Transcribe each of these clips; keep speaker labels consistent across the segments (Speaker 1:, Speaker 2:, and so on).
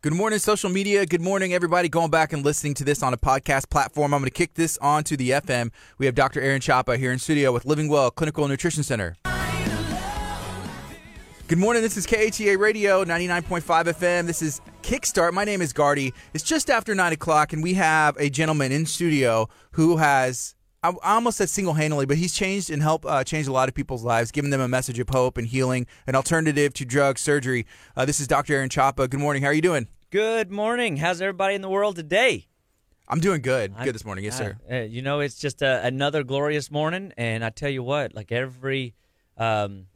Speaker 1: Good morning, social media. Good morning, everybody going back and listening to this on a podcast platform. I'm going to kick this on to the FM. We have Dr. Aaron Chapa here in studio with Living Well Clinical Nutrition Center. Good morning. This is KHEA Radio 99.5 FM. This is Kickstart. My name is Gardy. It's just after 9 o'clock, and we have a gentleman in studio who has I almost said single handedly, but he's changed and helped uh, change a lot of people's lives, giving them a message of hope and healing, an alternative to drug surgery. Uh, this is Dr. Aaron Chapa. Good morning. How are you doing?
Speaker 2: Good morning. How's everybody in the world today?
Speaker 1: I'm doing good. Good this morning. Yes, sir.
Speaker 2: Uh, you know, it's just a, another glorious morning, and I tell you what, like every um,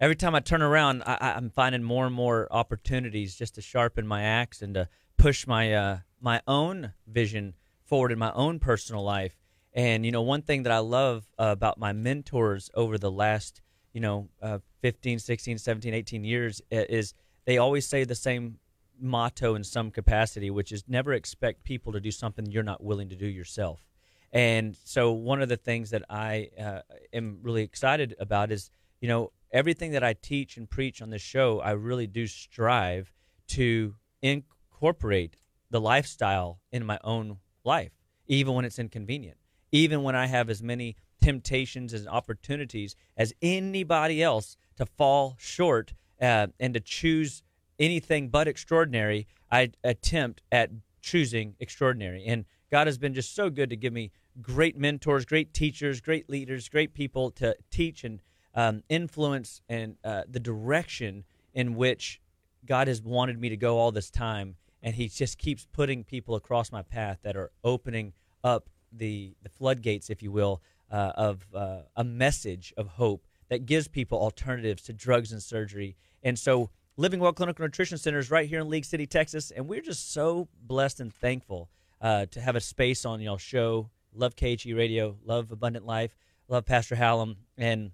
Speaker 2: every time I turn around, I, I'm finding more and more opportunities just to sharpen my axe and to push my uh, my own vision forward in my own personal life. And you know, one thing that I love uh, about my mentors over the last, you know, uh, 15, 16, 17, 18 years is they always say the same motto in some capacity, which is never expect people to do something you're not willing to do yourself. And so, one of the things that I uh, am really excited about is, you know, everything that I teach and preach on this show, I really do strive to incorporate the lifestyle in my own life, even when it's inconvenient even when I have as many temptations and opportunities as anybody else to fall short uh, and to choose anything but extraordinary, I attempt at choosing extraordinary. And God has been just so good to give me great mentors, great teachers, great leaders, great people to teach and um, influence and uh, the direction in which God has wanted me to go all this time. And He just keeps putting people across my path that are opening up the the floodgates, if you will, uh, of uh, a message of hope that gives people alternatives to drugs and surgery. And so, Living Well Clinical Nutrition Center is right here in League City, Texas, and we're just so blessed and thankful uh, to have a space on y'all show. Love KHE Radio, love Abundant Life, love Pastor Hallam, and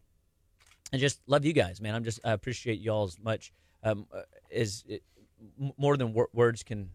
Speaker 2: and just love you guys, man. I'm just I appreciate y'all as much um, uh, as it, more than words can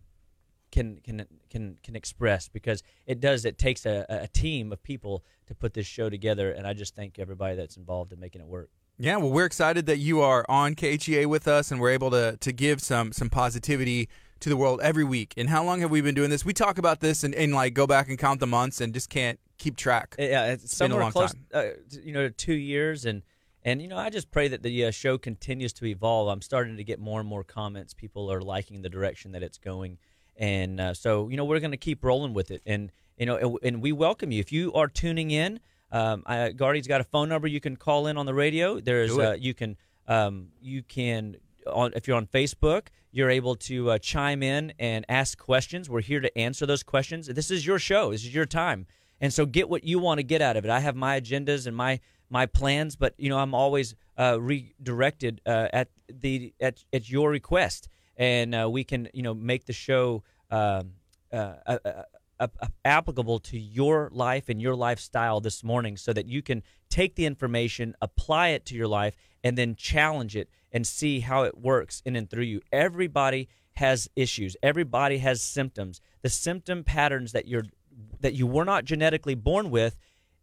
Speaker 2: can can can can express because it does it takes a, a team of people to put this show together and i just thank everybody that's involved in making it work.
Speaker 1: Yeah well we're excited that you are on khea with us and we're able to to give some some positivity to the world every week. And how long have we been doing this? We talk about this and, and like go back and count the months and just can't keep track.
Speaker 2: Yeah it's, it's somewhere close uh, you know two years and and you know, I just pray that the uh, show continues to evolve. I'm starting to get more and more comments. People are liking the direction that it's going, and uh, so, you know, we're going to keep rolling with it. And, you know, and we welcome you. If you are tuning in, um, I, Gardy's got a phone number you can call in on the radio. There's, uh, you can, um, you can, on, if you're on Facebook, you're able to uh, chime in and ask questions. We're here to answer those questions. This is your show. This is your time. And so get what you want to get out of it. I have my agendas and my, my plans, but, you know, I'm always uh, redirected uh, at the, at, at your request and uh, we can you know make the show um, uh, uh, uh, applicable to your life and your lifestyle this morning, so that you can take the information, apply it to your life, and then challenge it and see how it works in and through you. Everybody has issues. Everybody has symptoms. The symptom patterns that you're that you were not genetically born with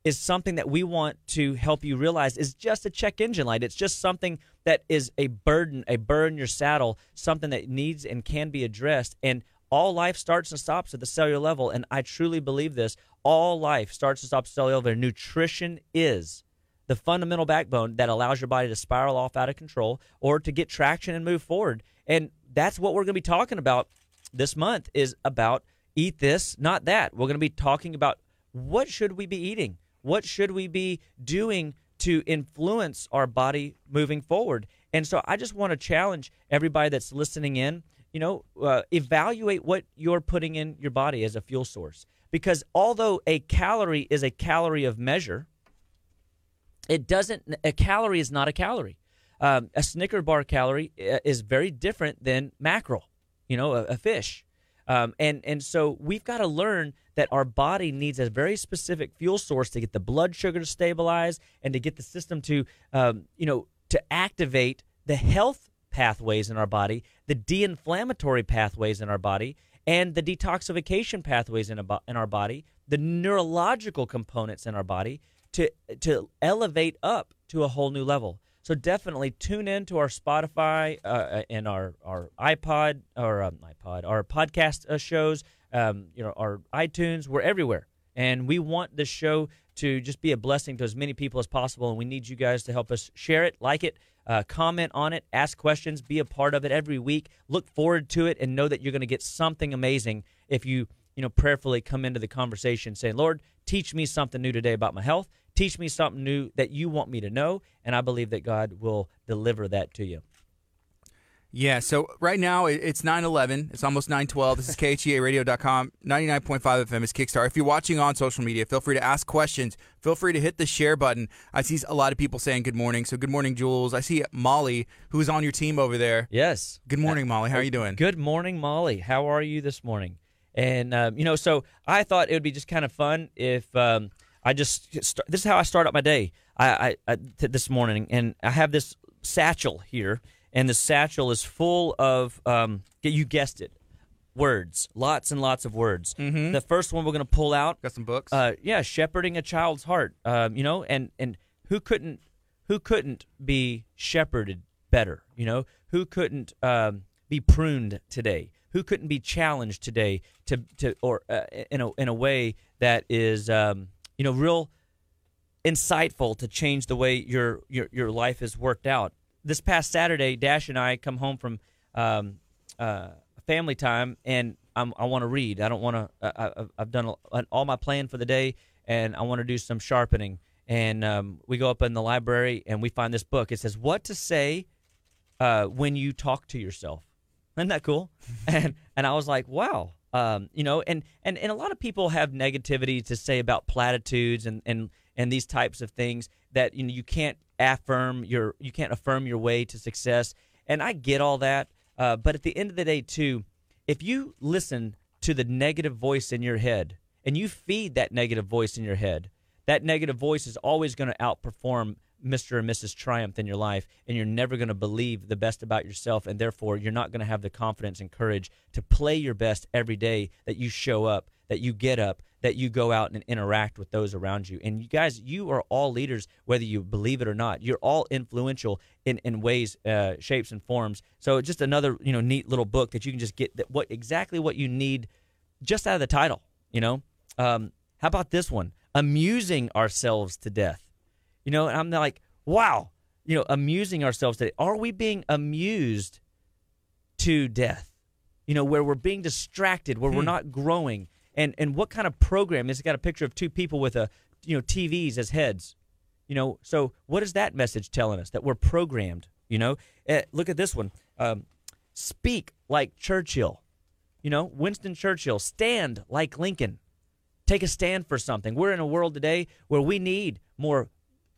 Speaker 2: is something that we want to help you realize is just a check engine light. It's just something that is a burden, a burr in your saddle, something that needs and can be addressed. And all life starts and stops at the cellular level. And I truly believe this. All life starts and stops at the cellular level. Nutrition is the fundamental backbone that allows your body to spiral off out of control or to get traction and move forward. And that's what we're going to be talking about this month is about eat this, not that. We're going to be talking about what should we be eating? What should we be doing to influence our body moving forward? And so I just want to challenge everybody that's listening in, you know, uh, evaluate what you're putting in your body as a fuel source. Because although a calorie is a calorie of measure, it doesn't, a calorie is not a calorie. Um, a Snicker bar calorie uh, is very different than mackerel, you know, a, a fish. Um, and and so we've got to learn that our body needs a very specific fuel source to get the blood sugar to stabilize and to get the system to um, you know to activate the health pathways in our body, the de-inflammatory pathways in our body, and the detoxification pathways in, a, in our body, the neurological components in our body to to elevate up to a whole new level. So definitely tune in to our Spotify uh, uh and our our iPod or um, iPod, our podcast uh, shows. Um, you know, our iTunes. We're everywhere, and we want this show to just be a blessing to as many people as possible. And we need you guys to help us share it, like it, uh, comment on it, ask questions, be a part of it every week. Look forward to it, and know that you're going to get something amazing if you you know prayerfully come into the conversation saying, "Lord, teach me something new today about my health. Teach me something new that you want me to know." And I believe that God will deliver that to you.
Speaker 1: Yeah, so right now it's 9-11. It's almost 9-12. This is KHEARadio.com. 99.5 FM is Kickstart. If you're watching on social media, feel free to ask questions. Feel free to hit the share button. I see a lot of people saying good morning. So good morning, Jules. I see Molly, who's on your team over there.
Speaker 2: Yes.
Speaker 1: Good morning, Molly. How are you doing?
Speaker 2: Good morning, Molly. How are you this morning? And, um, you know, so I thought it would be just kind of fun if um, I just start, this is how I start up my day I, I, I t- this morning. And I have this satchel here and the satchel is full of um, you guessed it words lots and lots of words
Speaker 1: mm-hmm.
Speaker 2: the first one we're going to pull out
Speaker 1: got some books
Speaker 2: uh, yeah shepherding a child's heart um, you know and and who couldn't who couldn't be shepherded better you know who couldn't um, be pruned today who couldn't be challenged today to to or uh, in a in a way that is um, you know real insightful to change the way your your your life is worked out this past Saturday, Dash and I come home from um, uh, family time, and I'm, i want to read. I don't want to. I've done all my plan for the day, and I want to do some sharpening. And um, we go up in the library, and we find this book. It says "What to Say uh, When You Talk to Yourself." Isn't that cool? and and I was like, wow. Um, you know, and, and and a lot of people have negativity to say about platitudes and and and these types of things that you know you can't affirm your you can't affirm your way to success. And i get all that uh, but at the end of the day too if you listen to the negative voice in your head and you feed that negative voice in your head that negative voice is always going to outperform Mr. and Mrs. Triumph in your life, and you're never going to believe the best about yourself, and therefore you're not going to have the confidence and courage to play your best every day that you show up, that you get up, that you go out and interact with those around you. And you guys, you are all leaders, whether you believe it or not. You're all influential in, in ways, uh, shapes, and forms. So just another you know neat little book that you can just get that what exactly what you need just out of the title. You know, um, how about this one? Amusing ourselves to death. You know, and I'm like, wow, you know, amusing ourselves today. Are we being amused to death? You know, where we're being distracted, where hmm. we're not growing. And and what kind of program? It's got a picture of two people with a you know TVs as heads. You know, so what is that message telling us? That we're programmed. You know, uh, look at this one. Um, speak like Churchill. You know, Winston Churchill. Stand like Lincoln. Take a stand for something. We're in a world today where we need more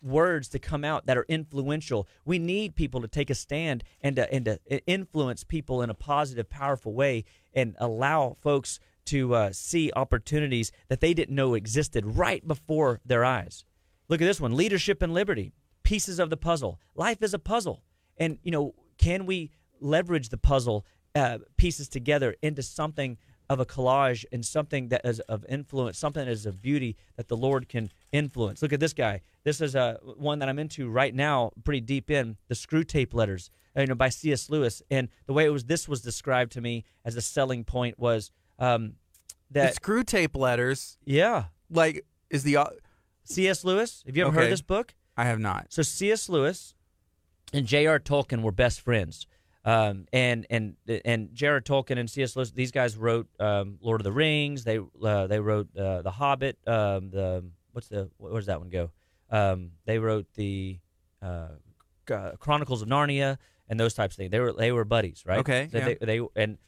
Speaker 2: words to come out that are influential. We need people to take a stand and to, and to influence people in a positive, powerful way and allow folks to uh, see opportunities that they didn't know existed right before their eyes. Look at this one leadership and liberty, pieces of the puzzle. Life is a puzzle. And, you know, can we leverage the puzzle uh, pieces together into something of a collage and something that is of influence, something that is of beauty that the Lord can influence. Look at this guy. This is a uh, one that I'm into right now, pretty deep in the Screwtape Letters, uh, you know, by C.S. Lewis. And the way it was, this was described to me as a selling point was um, that
Speaker 1: the Screwtape Letters.
Speaker 2: Yeah,
Speaker 1: like is the uh,
Speaker 2: C.S. Lewis. Have you ever okay. heard this book?
Speaker 1: I have not.
Speaker 2: So C.S. Lewis and J.R. Tolkien were best friends. Um, and and and Jared Tolkien and C.S. Lewis, these guys wrote um, Lord of the Rings. They uh, they wrote uh, The Hobbit. Um, the what's the where does that one go? Um, they wrote the uh, Chronicles of Narnia and those types of things. They were they were buddies, right?
Speaker 1: Okay.
Speaker 2: So
Speaker 1: yeah.
Speaker 2: they, they and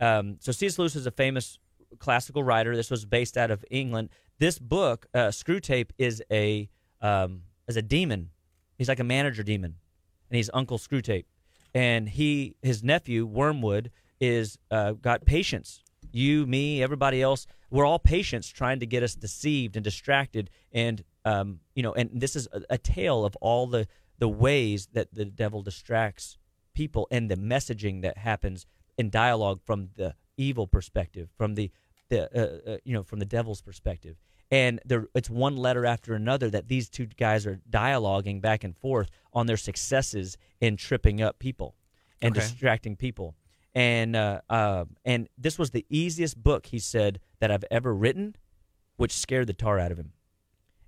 Speaker 2: um, so C.S. Lewis is a famous classical writer. This was based out of England. This book, uh, Screwtape, is a um, is a demon. He's like a manager demon, and he's Uncle Screwtape and he his nephew Wormwood is uh, got patience. You, me, everybody else, we're all patients trying to get us deceived and distracted, and um, you know, and this is a, a tale of all the the ways that the devil distracts people and the messaging that happens in dialogue from the evil perspective, from the the uh, uh, you know from the devil's perspective. and it's one letter after another that these two guys are dialoguing back and forth on their successes in tripping up people and okay. distracting people. And uh, uh, and this was the easiest book he said that I've ever written, which scared the tar out of him.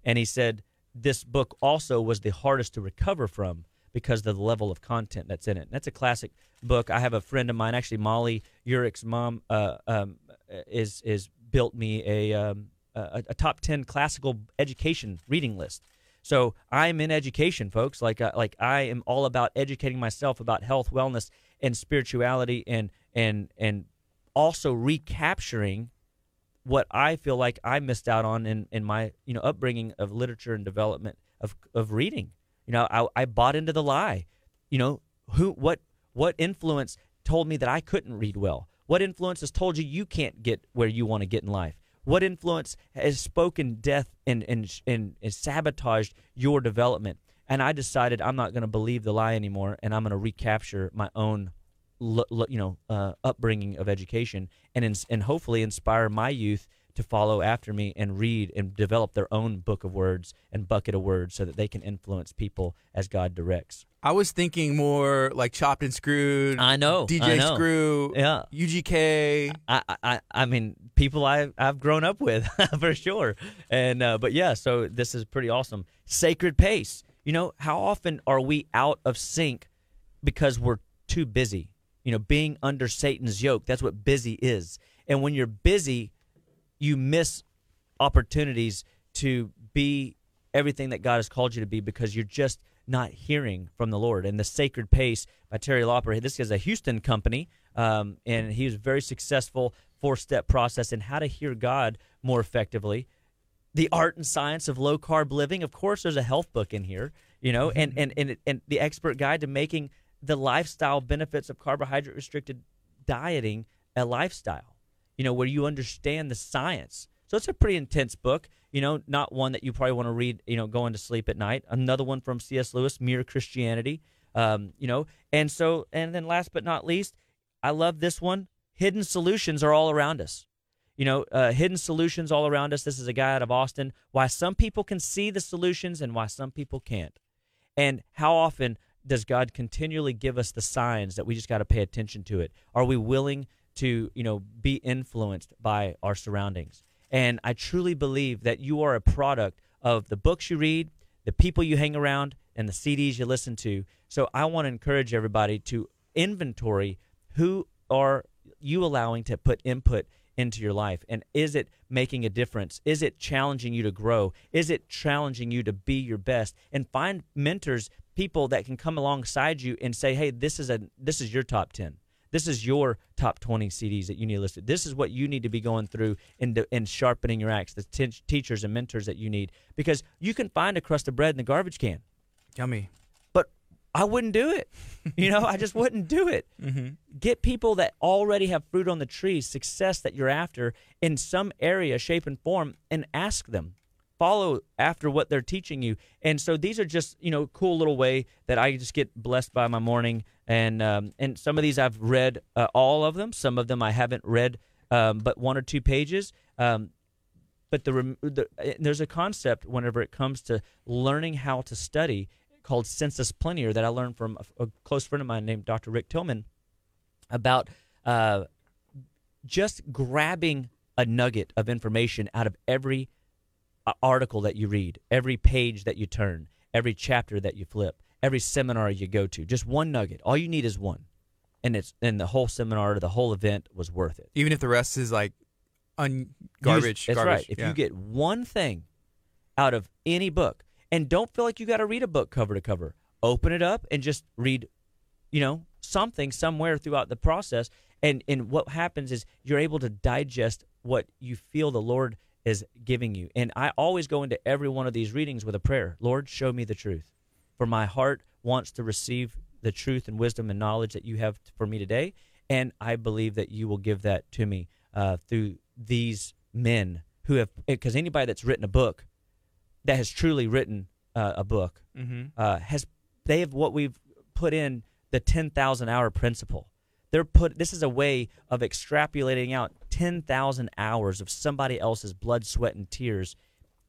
Speaker 2: And he said this book also was the hardest to recover from because of the level of content that's in it. And that's a classic book. I have a friend of mine, actually Molly Urich's mom, uh, um, is is built me a, um, a, a top ten classical education reading list. So I'm in education, folks. Like uh, like I am all about educating myself about health, wellness, and spirituality, and and and also recapturing what I feel like I missed out on in, in my you know upbringing of literature and development of of reading. You know, I, I bought into the lie. You know, who what what influence told me that I couldn't read well? What influence has told you you can't get where you want to get in life? What influence has spoken death and, and, and, and sabotaged your development? And I decided I'm not going to believe the lie anymore, and I'm going to recapture my own, you know, uh, upbringing of education, and in, and hopefully inspire my youth to follow after me and read and develop their own book of words and bucket of words so that they can influence people as God directs.
Speaker 1: I was thinking more like chopped and screwed.
Speaker 2: I know
Speaker 1: DJ
Speaker 2: I know.
Speaker 1: Screw.
Speaker 2: Yeah,
Speaker 1: UGK.
Speaker 2: I, I I mean people I I've grown up with for sure. And uh, but yeah, so this is pretty awesome. Sacred pace. You know how often are we out of sync because we're too busy? You know, being under Satan's yoke. That's what busy is. And when you're busy, you miss opportunities to be everything that God has called you to be because you're just not hearing from the Lord. And the Sacred Pace by Terry Looper. This is a Houston company, um, and he was very successful four step process in how to hear God more effectively. The art and science of low carb living. Of course, there's a health book in here, you know, and, and, and, and the expert guide to making the lifestyle benefits of carbohydrate restricted dieting a lifestyle, you know, where you understand the science. So it's a pretty intense book you know, not one that you probably want to read, you know, going to sleep at night. Another one from C.S. Lewis, Mere Christianity. Um, you know, and so, and then last but not least, I love this one. Hidden solutions are all around us. You know, uh, hidden solutions all around us. This is a guy out of Austin. Why some people can see the solutions and why some people can't. And how often does God continually give us the signs that we just got to pay attention to it? Are we willing to, you know, be influenced by our surroundings? And I truly believe that you are a product of the books you read, the people you hang around, and the CDs you listen to. So I want to encourage everybody to inventory who are you allowing to put input into your life and is it making a difference is it challenging you to grow is it challenging you to be your best and find mentors people that can come alongside you and say hey this is a this is your top 10 this is your top 20 CDs that you need listed. This is what you need to be going through in, in sharpening your axe, the t- teachers and mentors that you need. Because you can find a crust of bread in the garbage can.
Speaker 1: Yummy.
Speaker 2: I wouldn't do it. You know, I just wouldn't do it. Mm-hmm. Get people that already have fruit on the trees, success that you're after in some area, shape, and form, and ask them follow after what they're teaching you. And so these are just you know cool little way that I just get blessed by my morning. And um, and some of these I've read uh, all of them. Some of them I haven't read, um, but one or two pages. Um, but the, the there's a concept whenever it comes to learning how to study called Sensus Plenior that I learned from a, a close friend of mine named Dr. Rick Tillman about uh, just grabbing a nugget of information out of every article that you read, every page that you turn, every chapter that you flip, every seminar you go to. Just one nugget. All you need is one. And it's and the whole seminar, the whole event was worth it.
Speaker 1: Even if the rest is like un- garbage.
Speaker 2: That's
Speaker 1: garbage.
Speaker 2: right. If yeah. you get one thing out of any book, and don't feel like you got to read a book cover to cover, open it up and just read, you know, something somewhere throughout the process. And and what happens is you're able to digest what you feel the Lord is giving you. And I always go into every one of these readings with a prayer Lord, show me the truth. For my heart wants to receive the truth and wisdom and knowledge that you have for me today. And I believe that you will give that to me uh, through these men who have, because anybody that's written a book, that has truly written uh, a book, mm-hmm. uh, has they have what we've put in the ten thousand hour principle. They're put. This is a way of extrapolating out ten thousand hours of somebody else's blood, sweat, and tears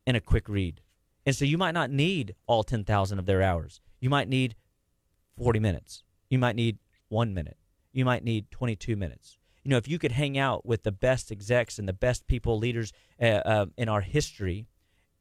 Speaker 2: in a quick read. And so you might not need all 10,000 of their hours. You might need 40 minutes. You might need one minute. You might need 22 minutes. You know, if you could hang out with the best execs and the best people, leaders uh, uh, in our history,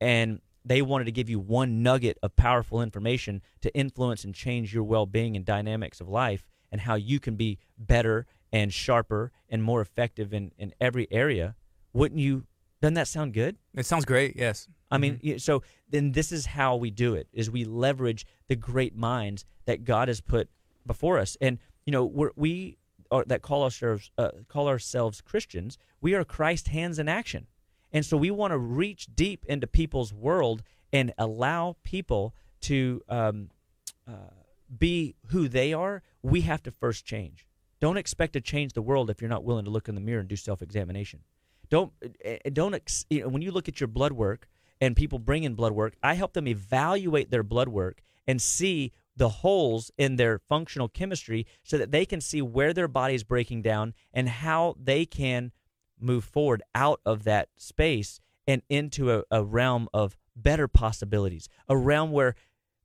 Speaker 2: and they wanted to give you one nugget of powerful information to influence and change your well being and dynamics of life and how you can be better and sharper and more effective in, in every area, wouldn't you? Doesn't that sound good?
Speaker 1: It sounds great. Yes.
Speaker 2: I mean, mm-hmm. so then this is how we do it: is we leverage the great minds that God has put before us, and you know, we're, we are, that call ourselves uh, call ourselves Christians. We are Christ hands in action, and so we want to reach deep into people's world and allow people to um, uh, be who they are. We have to first change. Don't expect to change the world if you're not willing to look in the mirror and do self-examination. Don't eh, eh, don't you know, when you look at your blood work and people bring in blood work, I help them evaluate their blood work and see the holes in their functional chemistry so that they can see where their body is breaking down and how they can move forward out of that space and into a, a realm of better possibilities, a realm where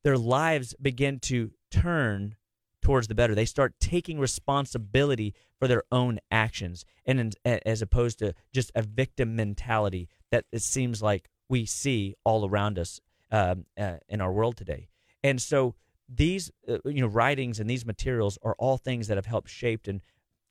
Speaker 2: their lives begin to turn towards the better. They start taking responsibility for their own actions, and as opposed to just a victim mentality that it seems like we see all around us um, uh, in our world today. And so these uh, you know writings and these materials are all things that have helped shaped and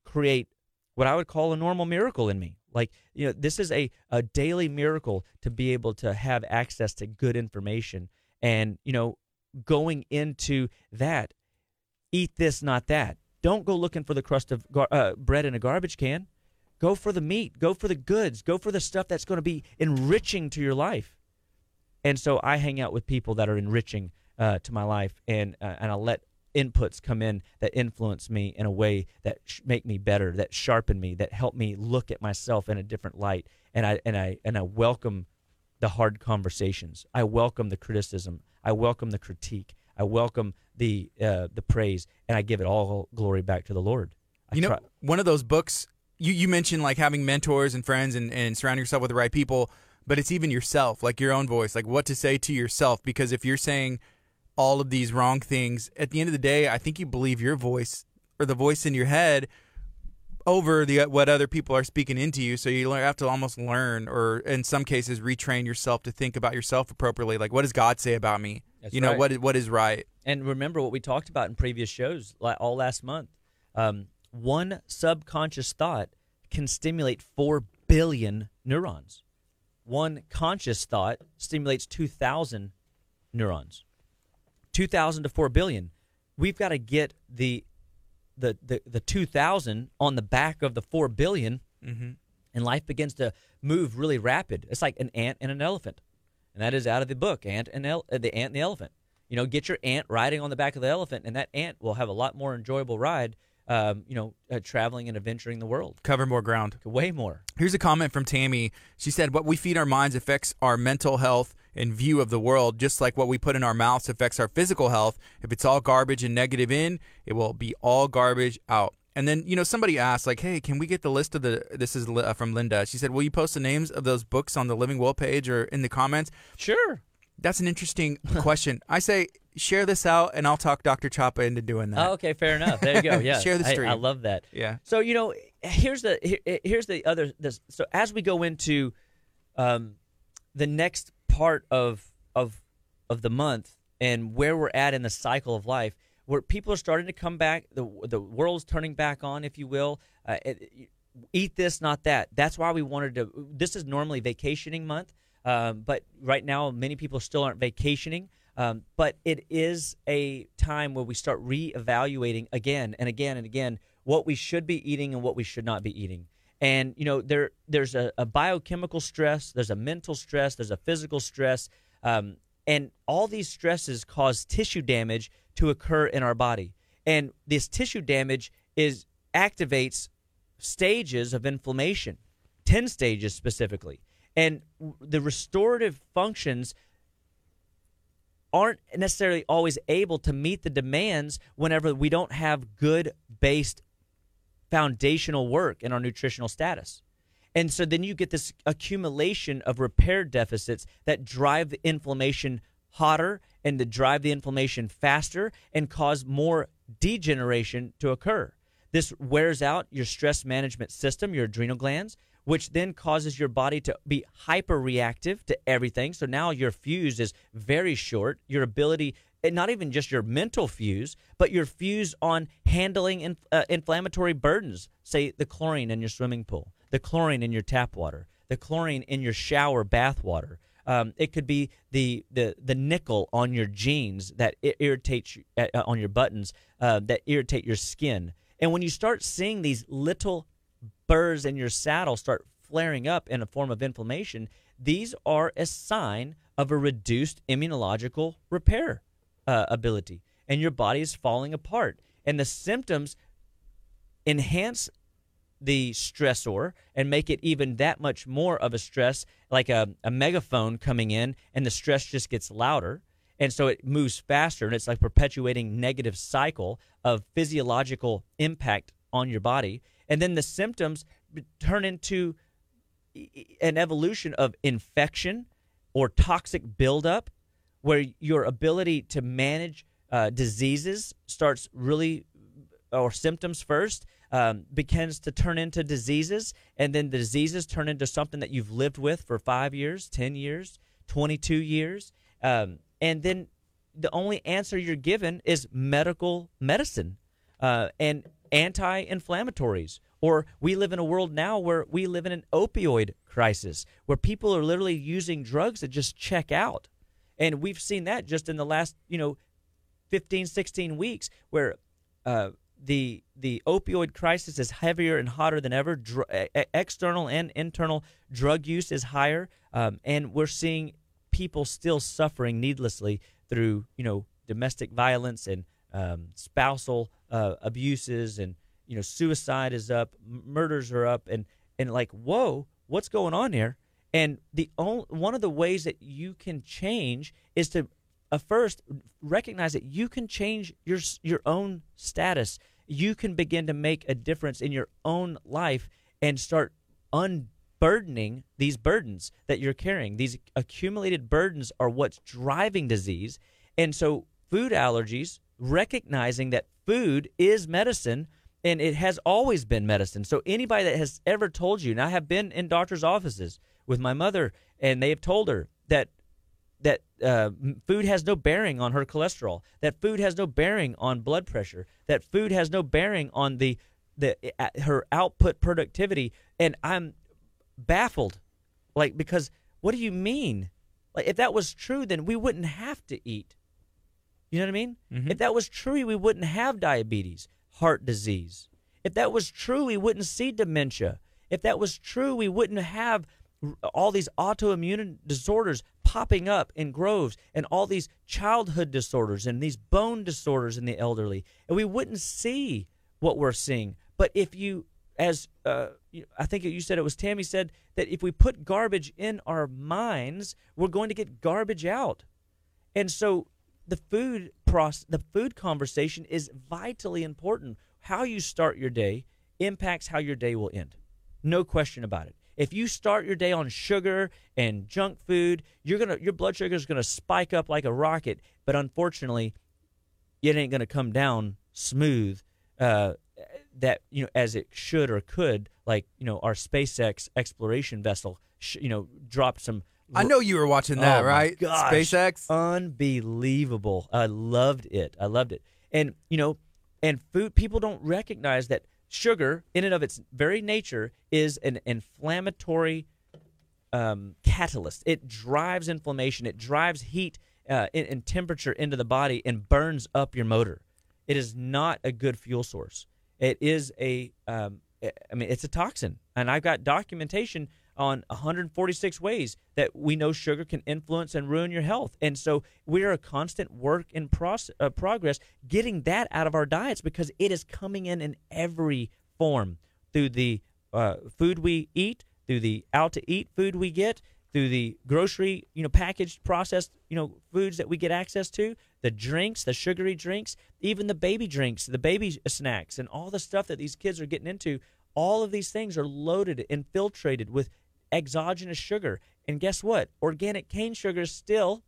Speaker 2: create what I would call a normal miracle in me. Like, you know, this is a, a daily miracle to be able to have access to good information. And, you know, going into that, eat this, not that. Don't go looking for the crust of gar- uh, bread in a garbage can. Go for the meat. Go for the goods. Go for the stuff that's going to be enriching to your life. And so I hang out with people that are enriching uh, to my life, and uh, and I'll let inputs come in that influence me in a way that sh- make me better, that sharpen me, that help me look at myself in a different light. And I and I and I welcome the hard conversations. I welcome the criticism. I welcome the critique. I welcome the uh, the praise, and I give it all glory back to the Lord.
Speaker 1: I you know, try- one of those books you you mentioned like having mentors and friends and and surrounding yourself with the right people, but it's even yourself, like your own voice, like what to say to yourself. Because if you're saying all of these wrong things, at the end of the day, I think you believe your voice or the voice in your head over the what other people are speaking into you. So you have to almost learn, or in some cases, retrain yourself to think about yourself appropriately. Like, what does God say about me? That's you know, right. what what is right?
Speaker 2: And remember what we talked about in previous shows, like all last month. Um, one subconscious thought can stimulate four billion neurons. One conscious thought stimulates two thousand neurons. 2000 to 4 billion we've got to get the the the, the 2000 on the back of the 4 billion, mm-hmm. and life begins to move really rapid it's like an ant and an elephant and that is out of the book ant and el- uh, the ant and the elephant you know get your ant riding on the back of the elephant and that ant will have a lot more enjoyable ride um, you know, uh, traveling and adventuring the world.
Speaker 1: Cover more ground.
Speaker 2: Way more.
Speaker 1: Here's a comment from Tammy. She said, What we feed our minds affects our mental health and view of the world, just like what we put in our mouths affects our physical health. If it's all garbage and negative in, it will be all garbage out. And then, you know, somebody asked, like, hey, can we get the list of the, this is uh, from Linda. She said, will you post the names of those books on the Living Well page or in the comments?
Speaker 2: Sure.
Speaker 1: That's an interesting question. I say, share this out, and I'll talk Dr. Chapa into doing that.
Speaker 2: Oh, okay, fair enough. There you go. Yeah,
Speaker 1: share the stream.
Speaker 2: I, I, love that.
Speaker 1: Yeah.
Speaker 2: So you know, here's the here, here's the other. This, so as we go into um, the next part of of of the month and where we're at in the cycle of life, where people are starting to come back, the the world's turning back on, if you will. Uh, it, eat this, not that. That's why we wanted to. This is normally vacationing month, um, but right now many people still aren't vacationing. Um, but it is a time where we start reevaluating again and again and again what we should be eating and what we should not be eating. And you know, there there's a, a biochemical stress, there's a mental stress, there's a physical stress, um, and all these stresses cause tissue damage to occur in our body. And this tissue damage is activates stages of inflammation, 10 stages specifically. And the restorative functions aren't necessarily always able to meet the demands whenever we don't have good based foundational work in our nutritional status. And so then you get this accumulation of repair deficits that drive the inflammation hotter and to drive the inflammation faster and cause more degeneration to occur. This wears out your stress management system, your adrenal glands, which then causes your body to be hyper reactive to everything. So now your fuse is very short. Your ability, not even just your mental fuse, but your fuse on handling in, uh, inflammatory burdens, say the chlorine in your swimming pool, the chlorine in your tap water, the chlorine in your shower bath water. Um, it could be the, the the nickel on your jeans that irritates you, uh, on your buttons uh, that irritate your skin. And when you start seeing these little burrs in your saddle start flaring up in a form of inflammation, these are a sign of a reduced immunological repair uh, ability, and your body is falling apart. And the symptoms enhance the stressor and make it even that much more of a stress, like a, a megaphone coming in, and the stress just gets louder. And so it moves faster, and it's like perpetuating negative cycle of physiological impact on your body and then the symptoms turn into an evolution of infection or toxic buildup, where your ability to manage uh, diseases starts really, or symptoms first, um, begins to turn into diseases, and then the diseases turn into something that you've lived with for five years, 10 years, 22 years. Um, and then the only answer you're given is medical medicine. Uh, and anti inflammatories. Or we live in a world now where we live in an opioid crisis, where people are literally using drugs that just check out. And we've seen that just in the last, you know, 15, 16 weeks, where uh, the the opioid crisis is heavier and hotter than ever. Dr- external and internal drug use is higher, um, and we're seeing people still suffering needlessly through you know domestic violence and um, spousal uh, abuses and you know suicide is up, murders are up, and and like whoa, what's going on here? And the only one of the ways that you can change is to uh, first recognize that you can change your your own status. You can begin to make a difference in your own life and start unburdening these burdens that you're carrying. These accumulated burdens are what's driving disease. And so food allergies recognizing that food is medicine and it has always been medicine. So anybody that has ever told you, and I have been in doctors' offices with my mother, and they have told her that that uh, food has no bearing on her cholesterol, that food has no bearing on blood pressure, that food has no bearing on the the uh, her output productivity, and I'm baffled, like because what do you mean? Like if that was true, then we wouldn't have to eat you know what I mean? Mm-hmm. If that was true, we wouldn't have diabetes, heart disease. If that was true, we wouldn't see dementia. If that was true, we wouldn't have all these autoimmune disorders popping up in groves and all these childhood disorders and these bone disorders in the elderly. And we wouldn't see what we're seeing. But if you, as uh, I think you said it was Tammy said, that if we put garbage in our minds, we're going to get garbage out. And so the food process, the food conversation is vitally important. How you start your day impacts how your day will end. No question about it. If you start your day on sugar and junk food, you're gonna your blood sugar is gonna spike up like a rocket. But unfortunately, it ain't gonna come down smooth. Uh, that you know as it should or could. Like you know our SpaceX exploration vessel, sh- you know, dropped some
Speaker 1: I know you were watching that,
Speaker 2: oh
Speaker 1: right?
Speaker 2: Gosh,
Speaker 1: SpaceX.
Speaker 2: Unbelievable. I loved it. I loved it. And, you know, and food, people don't recognize that sugar, in and of its very nature, is an inflammatory um, catalyst. It drives inflammation, it drives heat uh, and, and temperature into the body and burns up your motor. It is not a good fuel source. It is a, um, I mean, it's a toxin. And I've got documentation on 146 ways that we know sugar can influence and ruin your health. And so we are a constant work in process, uh, progress getting that out of our diets because it is coming in in every form through the uh, food we eat, through the out to eat food we get, through the grocery, you know, packaged processed, you know, foods that we get access to, the drinks, the sugary drinks, even the baby drinks, the baby snacks and all the stuff that these kids are getting into all of these things are loaded, infiltrated with exogenous sugar. And guess what? Organic cane sugar is still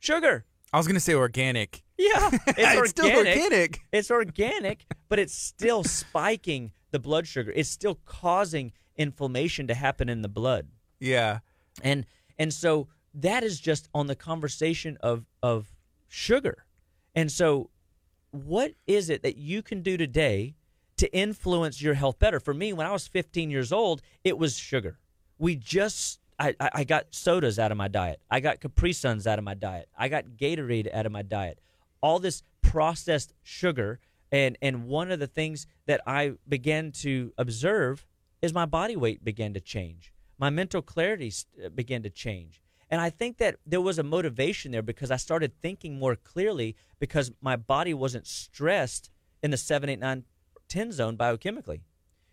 Speaker 2: sugar.
Speaker 1: I was going to say organic.
Speaker 2: Yeah, it's,
Speaker 1: it's
Speaker 2: organic.
Speaker 1: still organic.
Speaker 2: It's organic, but it's still spiking the blood sugar. It's still causing inflammation to happen in the blood.
Speaker 1: Yeah.
Speaker 2: And and so that is just on the conversation of of sugar. And so what is it that you can do today to influence your health better? For me, when I was 15 years old, it was sugar. We just I, I got sodas out of my diet. I got Capri Suns out of my diet. I got Gatorade out of my diet. All this processed sugar. And, and one of the things that I began to observe is my body weight began to change. My mental clarity uh, began to change. And I think that there was a motivation there because I started thinking more clearly because my body wasn't stressed in the 7, 8, 9, 10 zone biochemically.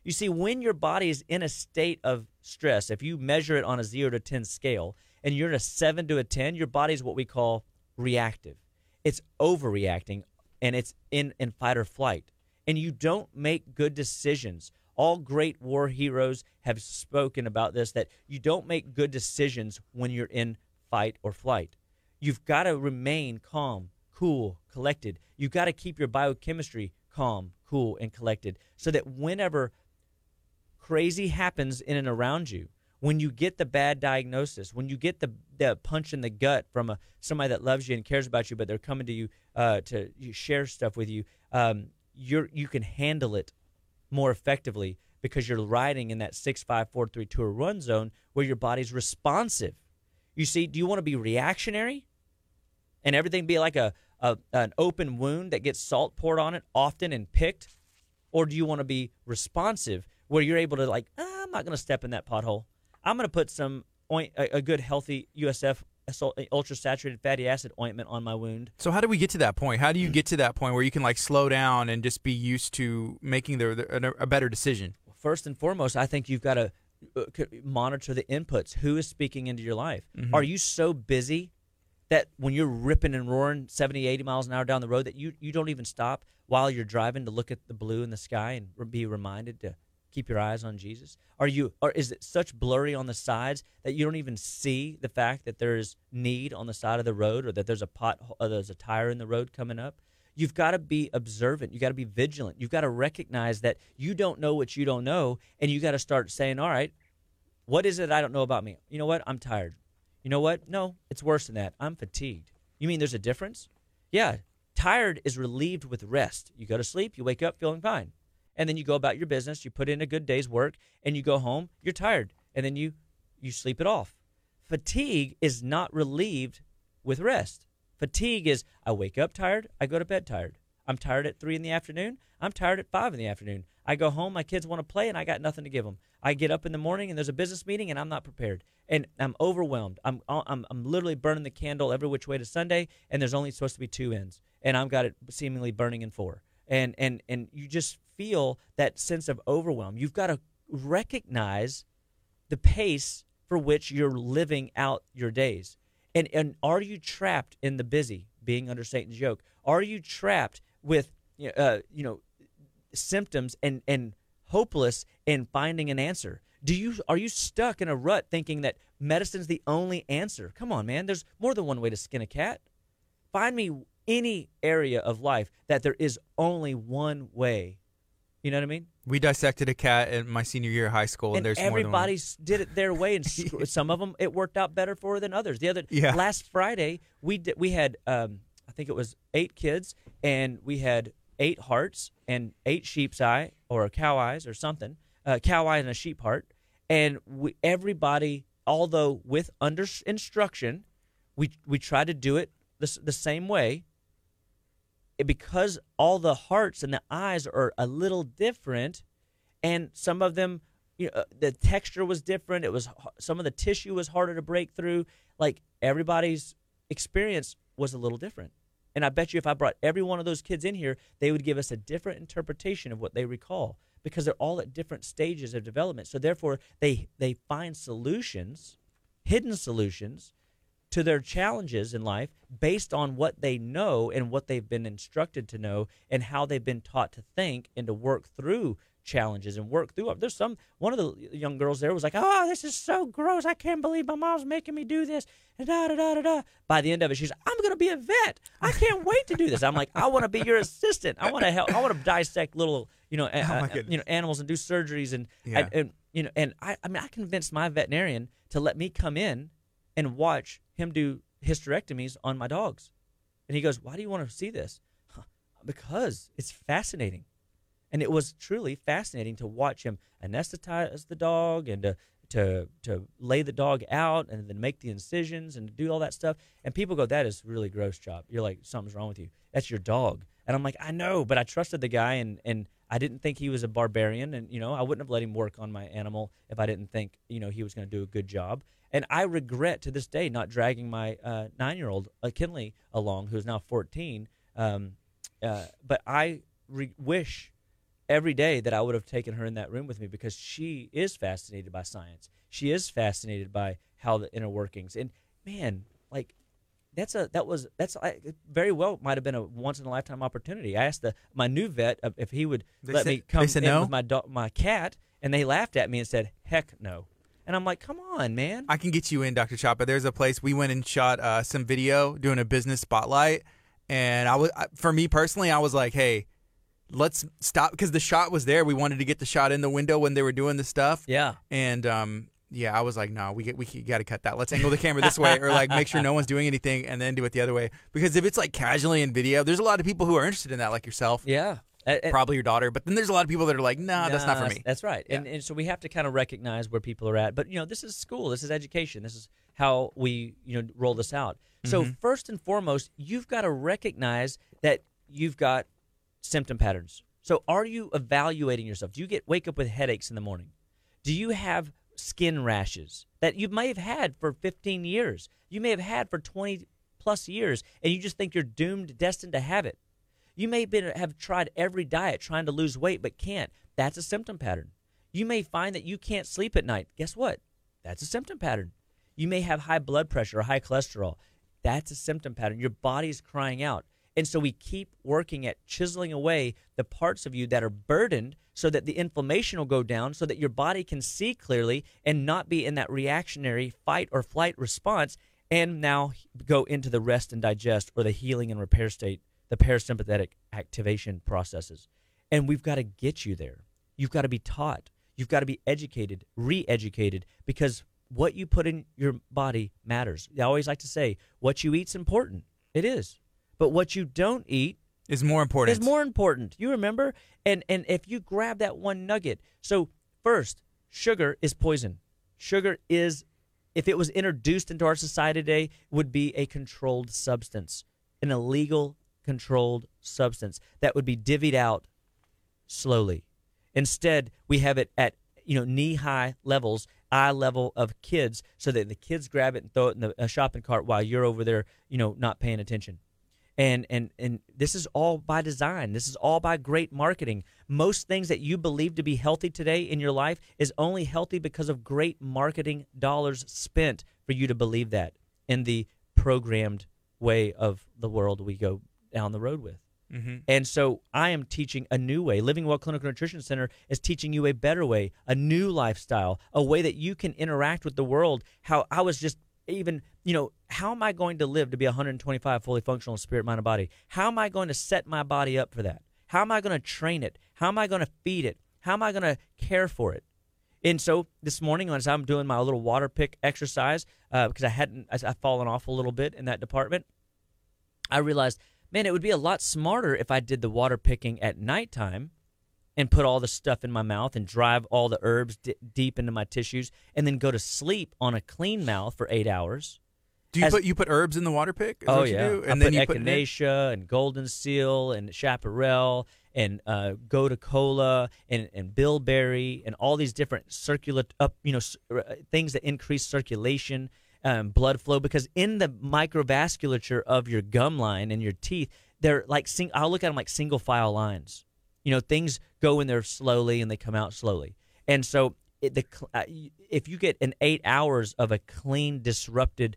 Speaker 2: You see, when your body is in a state of stress, if you measure it on a 0 to 10 scale, and you're in a 7 to a 10, your body is what we call reactive. It's overreacting and it's in, in fight or flight. And you don't make good decisions. All great war heroes have spoken about this that you don't make good decisions when you're in fight or flight. You've got to remain calm, cool, collected. You've got to keep your biochemistry calm, cool, and collected so that whenever crazy happens in and around you, when you get the bad diagnosis, when you get the, the punch in the gut from a, somebody that loves you and cares about you, but they're coming to you uh, to share stuff with you, um, you're, you can handle it more effectively because you're riding in that six, five, four, three, two, run zone where your body's responsive. You see, do you want to be reactionary and everything be like a, a an open wound that gets salt poured on it often and picked, or do you want to be responsive where you're able to like, ah, I'm not going to step in that pothole. I'm going to put some oint, a, a good healthy USF ultra saturated fatty acid ointment on my wound.
Speaker 1: So how do we get to that point? How do you get to that point where you can like slow down and just be used to making the, the a better decision?
Speaker 2: First and foremost, I think you've got to uh, monitor the inputs. Who is speaking into your life? Mm-hmm. Are you so busy that when you're ripping and roaring 70, 80 miles an hour down the road that you, you don't even stop while you're driving to look at the blue in the sky and be reminded to keep your eyes on Jesus? Are you or is it such blurry on the sides that you don't even see the fact that there's need on the side of the road or that there's a pot or uh, there's a tire in the road coming up? You've got to be observant. You've got to be vigilant. You've got to recognize that you don't know what you don't know and you got to start saying, "All right, what is it I don't know about me? You know what? I'm tired. You know what? No, it's worse than that. I'm fatigued. You mean there's a difference? Yeah, tired is relieved with rest. You go to sleep, you wake up feeling fine and then you go about your business, you put in a good day's work, and you go home, you're tired, and then you you sleep it off. Fatigue is not relieved with rest. Fatigue is I wake up tired, I go to bed tired. I'm tired at three in the afternoon. I'm tired at five in the afternoon. I go home, my kids want to play, and I got nothing to give them. I get up in the morning and there's a business meeting, and I'm not prepared, and I'm overwhelmed. I'm I'm I'm literally burning the candle every which way to Sunday, and there's only supposed to be two ends, and I've got it seemingly burning in four. And and and you just feel that sense of overwhelm. You've got to recognize the pace for which you're living out your days. And, and are you trapped in the busy, being under Satan's yoke? Are you trapped with, uh, you know, symptoms and, and hopeless in finding an answer? Do you are you stuck in a rut thinking that medicine's the only answer? Come on, man. There's more than one way to skin a cat. Find me any area of life that there is only one way you know what I mean?
Speaker 1: We dissected a cat in my senior year of high school, and,
Speaker 2: and
Speaker 1: there's
Speaker 2: everybody
Speaker 1: did
Speaker 2: it their way, and some of them it worked out better for than others. The other
Speaker 1: yeah.
Speaker 2: last Friday we did, we had um, I think it was eight kids, and we had eight hearts and eight sheep's eye or a cow eyes or something, a cow eye and a sheep heart, and we, everybody, although with under instruction, we we tried to do it the, the same way because all the hearts and the eyes are a little different, and some of them, you know, uh, the texture was different. It was some of the tissue was harder to break through. Like everybody's experience was a little different. And I bet you if I brought every one of those kids in here, they would give us a different interpretation of what they recall because they're all at different stages of development. So therefore, they they find solutions, hidden solutions to their challenges in life based on what they know and what they've been instructed to know and how they've been taught to think and to work through challenges and work through them. There's some one of the young girls there was like, "Oh, this is so gross! I can't believe my mom's making me do this." And da da da da da. By the end of it, she's, "I'm gonna be a vet. I can't wait to do this." I'm like, "I want to be your assistant. I want to help. I want to dissect little, you know, uh, you know, animals and do surgeries and
Speaker 1: Yeah.
Speaker 2: and, and you know, and I, I mean, I convinced my veterinarian to let me come in and watch him do hysterectomies on my dogs. And he goes, "Why do you want to see this?" "Huh, Because it's fascinating, and it was truly fascinating to watch him anesthetize the dog and to to to lay the dog out and then make the incisions and do all that stuff. And people go, "That is really gross, Chop." You're like, "Something's wrong with you." That's your dog, and I'm like, "I know," but I trusted the guy, and and I didn't think he was a barbarian, and you know, I wouldn't have let him work on my animal if I didn't think you know he was going to do a good job. And I regret to this day not dragging my uh, nine-year-old uh, Kinley along, who's now 14. Um, uh, but I re- wish every day that I would have taken her in that room with me because she is fascinated by science. She is fascinated by how the inner workings. And man, like that's a that was that's I, very well might have been a once in a lifetime opportunity. I asked the my new vet if he would
Speaker 1: They
Speaker 2: let
Speaker 1: said-
Speaker 2: me come in
Speaker 1: no?
Speaker 2: with my dog, my cat, and they laughed at me and said, "Heck no." And I'm like, "Come on, man."
Speaker 1: I can get you in, Dr. Choppa. There's a place we went and shot uh, some video doing a business spotlight, and I was, I- for me personally, I was like, hey, let's stop because the shot was there. We wanted to get the shot in the window when they were doing the stuff,
Speaker 2: yeah.
Speaker 1: and um, yeah, I was like, no, we get, we got to cut that. Let's angle the camera this way, or like make sure no one's doing anything, and then do it the other way. Because if it's like casually in video, there's a lot of people who are interested in that, like yourself,
Speaker 2: Yeah.
Speaker 1: Probably your daughter. But then there's a lot of people that are like, nah, that's not for me.
Speaker 2: That's right. And, and so we have to kind of recognize where people are at. But you know, this is school. This is education. This is how we you know roll this out. So
Speaker 1: Mm-hmm.
Speaker 2: first and foremost, you've got to recognize that you've got symptom patterns. So are you evaluating yourself? Do you get wake up with headaches in the morning? Do you have skin rashes that you may have had for 15 years? You may have had for 20 plus years, and you just think you're doomed, destined to have it. You may have, been, have tried every diet trying to lose weight but can't. That's a symptom pattern. You may find that you can't sleep at night. Guess what? That's a symptom pattern. You may have high blood pressure or high cholesterol. That's a symptom pattern. Your body's crying out. And so we keep working at chiseling away the parts of you that are burdened so that the inflammation will go down so that your body can see clearly and not be in that reactionary fight or flight response and now go into the rest and digest or the healing and repair state, the parasympathetic activation processes. And we've got to get you there. You've got to be taught. You've got to be educated, re educated, because what you put in your body matters. I always like to say, what you eat's important. It is. But what you don't eat
Speaker 1: Is more important.
Speaker 2: is more important. You remember? And and if you grab that one nugget. So first, sugar is poison. Sugar is if it was introduced into our society today would be a controlled substance. An illegal controlled substance that would be divvied out slowly. Instead, we have it at you know knee high levels, eye level of kids, so that the kids grab it and throw it in the a shopping cart while you're over there, you know, not paying attention. And and and this is all by design. This is all by great marketing. Most things that you believe to be healthy today in your life is only healthy because of great marketing dollars spent for you to believe that in the programmed way of the world we go down the road with.
Speaker 1: hmm
Speaker 2: And so I am teaching a new way. Living Well Clinical Nutrition Center is teaching you a better way, a new lifestyle, a way that you can interact with the world. How I was just even, you know, how am I going to live to be 125 fully functional spirit, mind, and body? How am I going to set my body up for that? How am I going to train it? How am I going to feed it? How am I going to care for it? And so this morning, as I'm doing my little water pick exercise, uh, because I hadn't, I, I've fallen off a little bit in that department, I realized, man, it would be a lot smarter if I did the water picking at nighttime and put all the stuff in my mouth and drive all the herbs d- deep into my tissues and then go to sleep on a clean mouth for eight hours.
Speaker 1: Do you
Speaker 2: As-
Speaker 1: put you put herbs in the water pick?
Speaker 2: Oh yeah,
Speaker 1: you?
Speaker 2: I
Speaker 1: and
Speaker 2: put
Speaker 1: then you put in?
Speaker 2: echinacea and golden seal and chaparral and uh, kola and and bilberry and all these different circular up you know things that increase circulation, um, blood flow. Because in the microvasculature of your gum line and your teeth, they're like sing- I'll look at them like single file lines. You know, things go in there slowly and they come out slowly. And so, it, the uh, if you get an eight hours of a clean, disrupted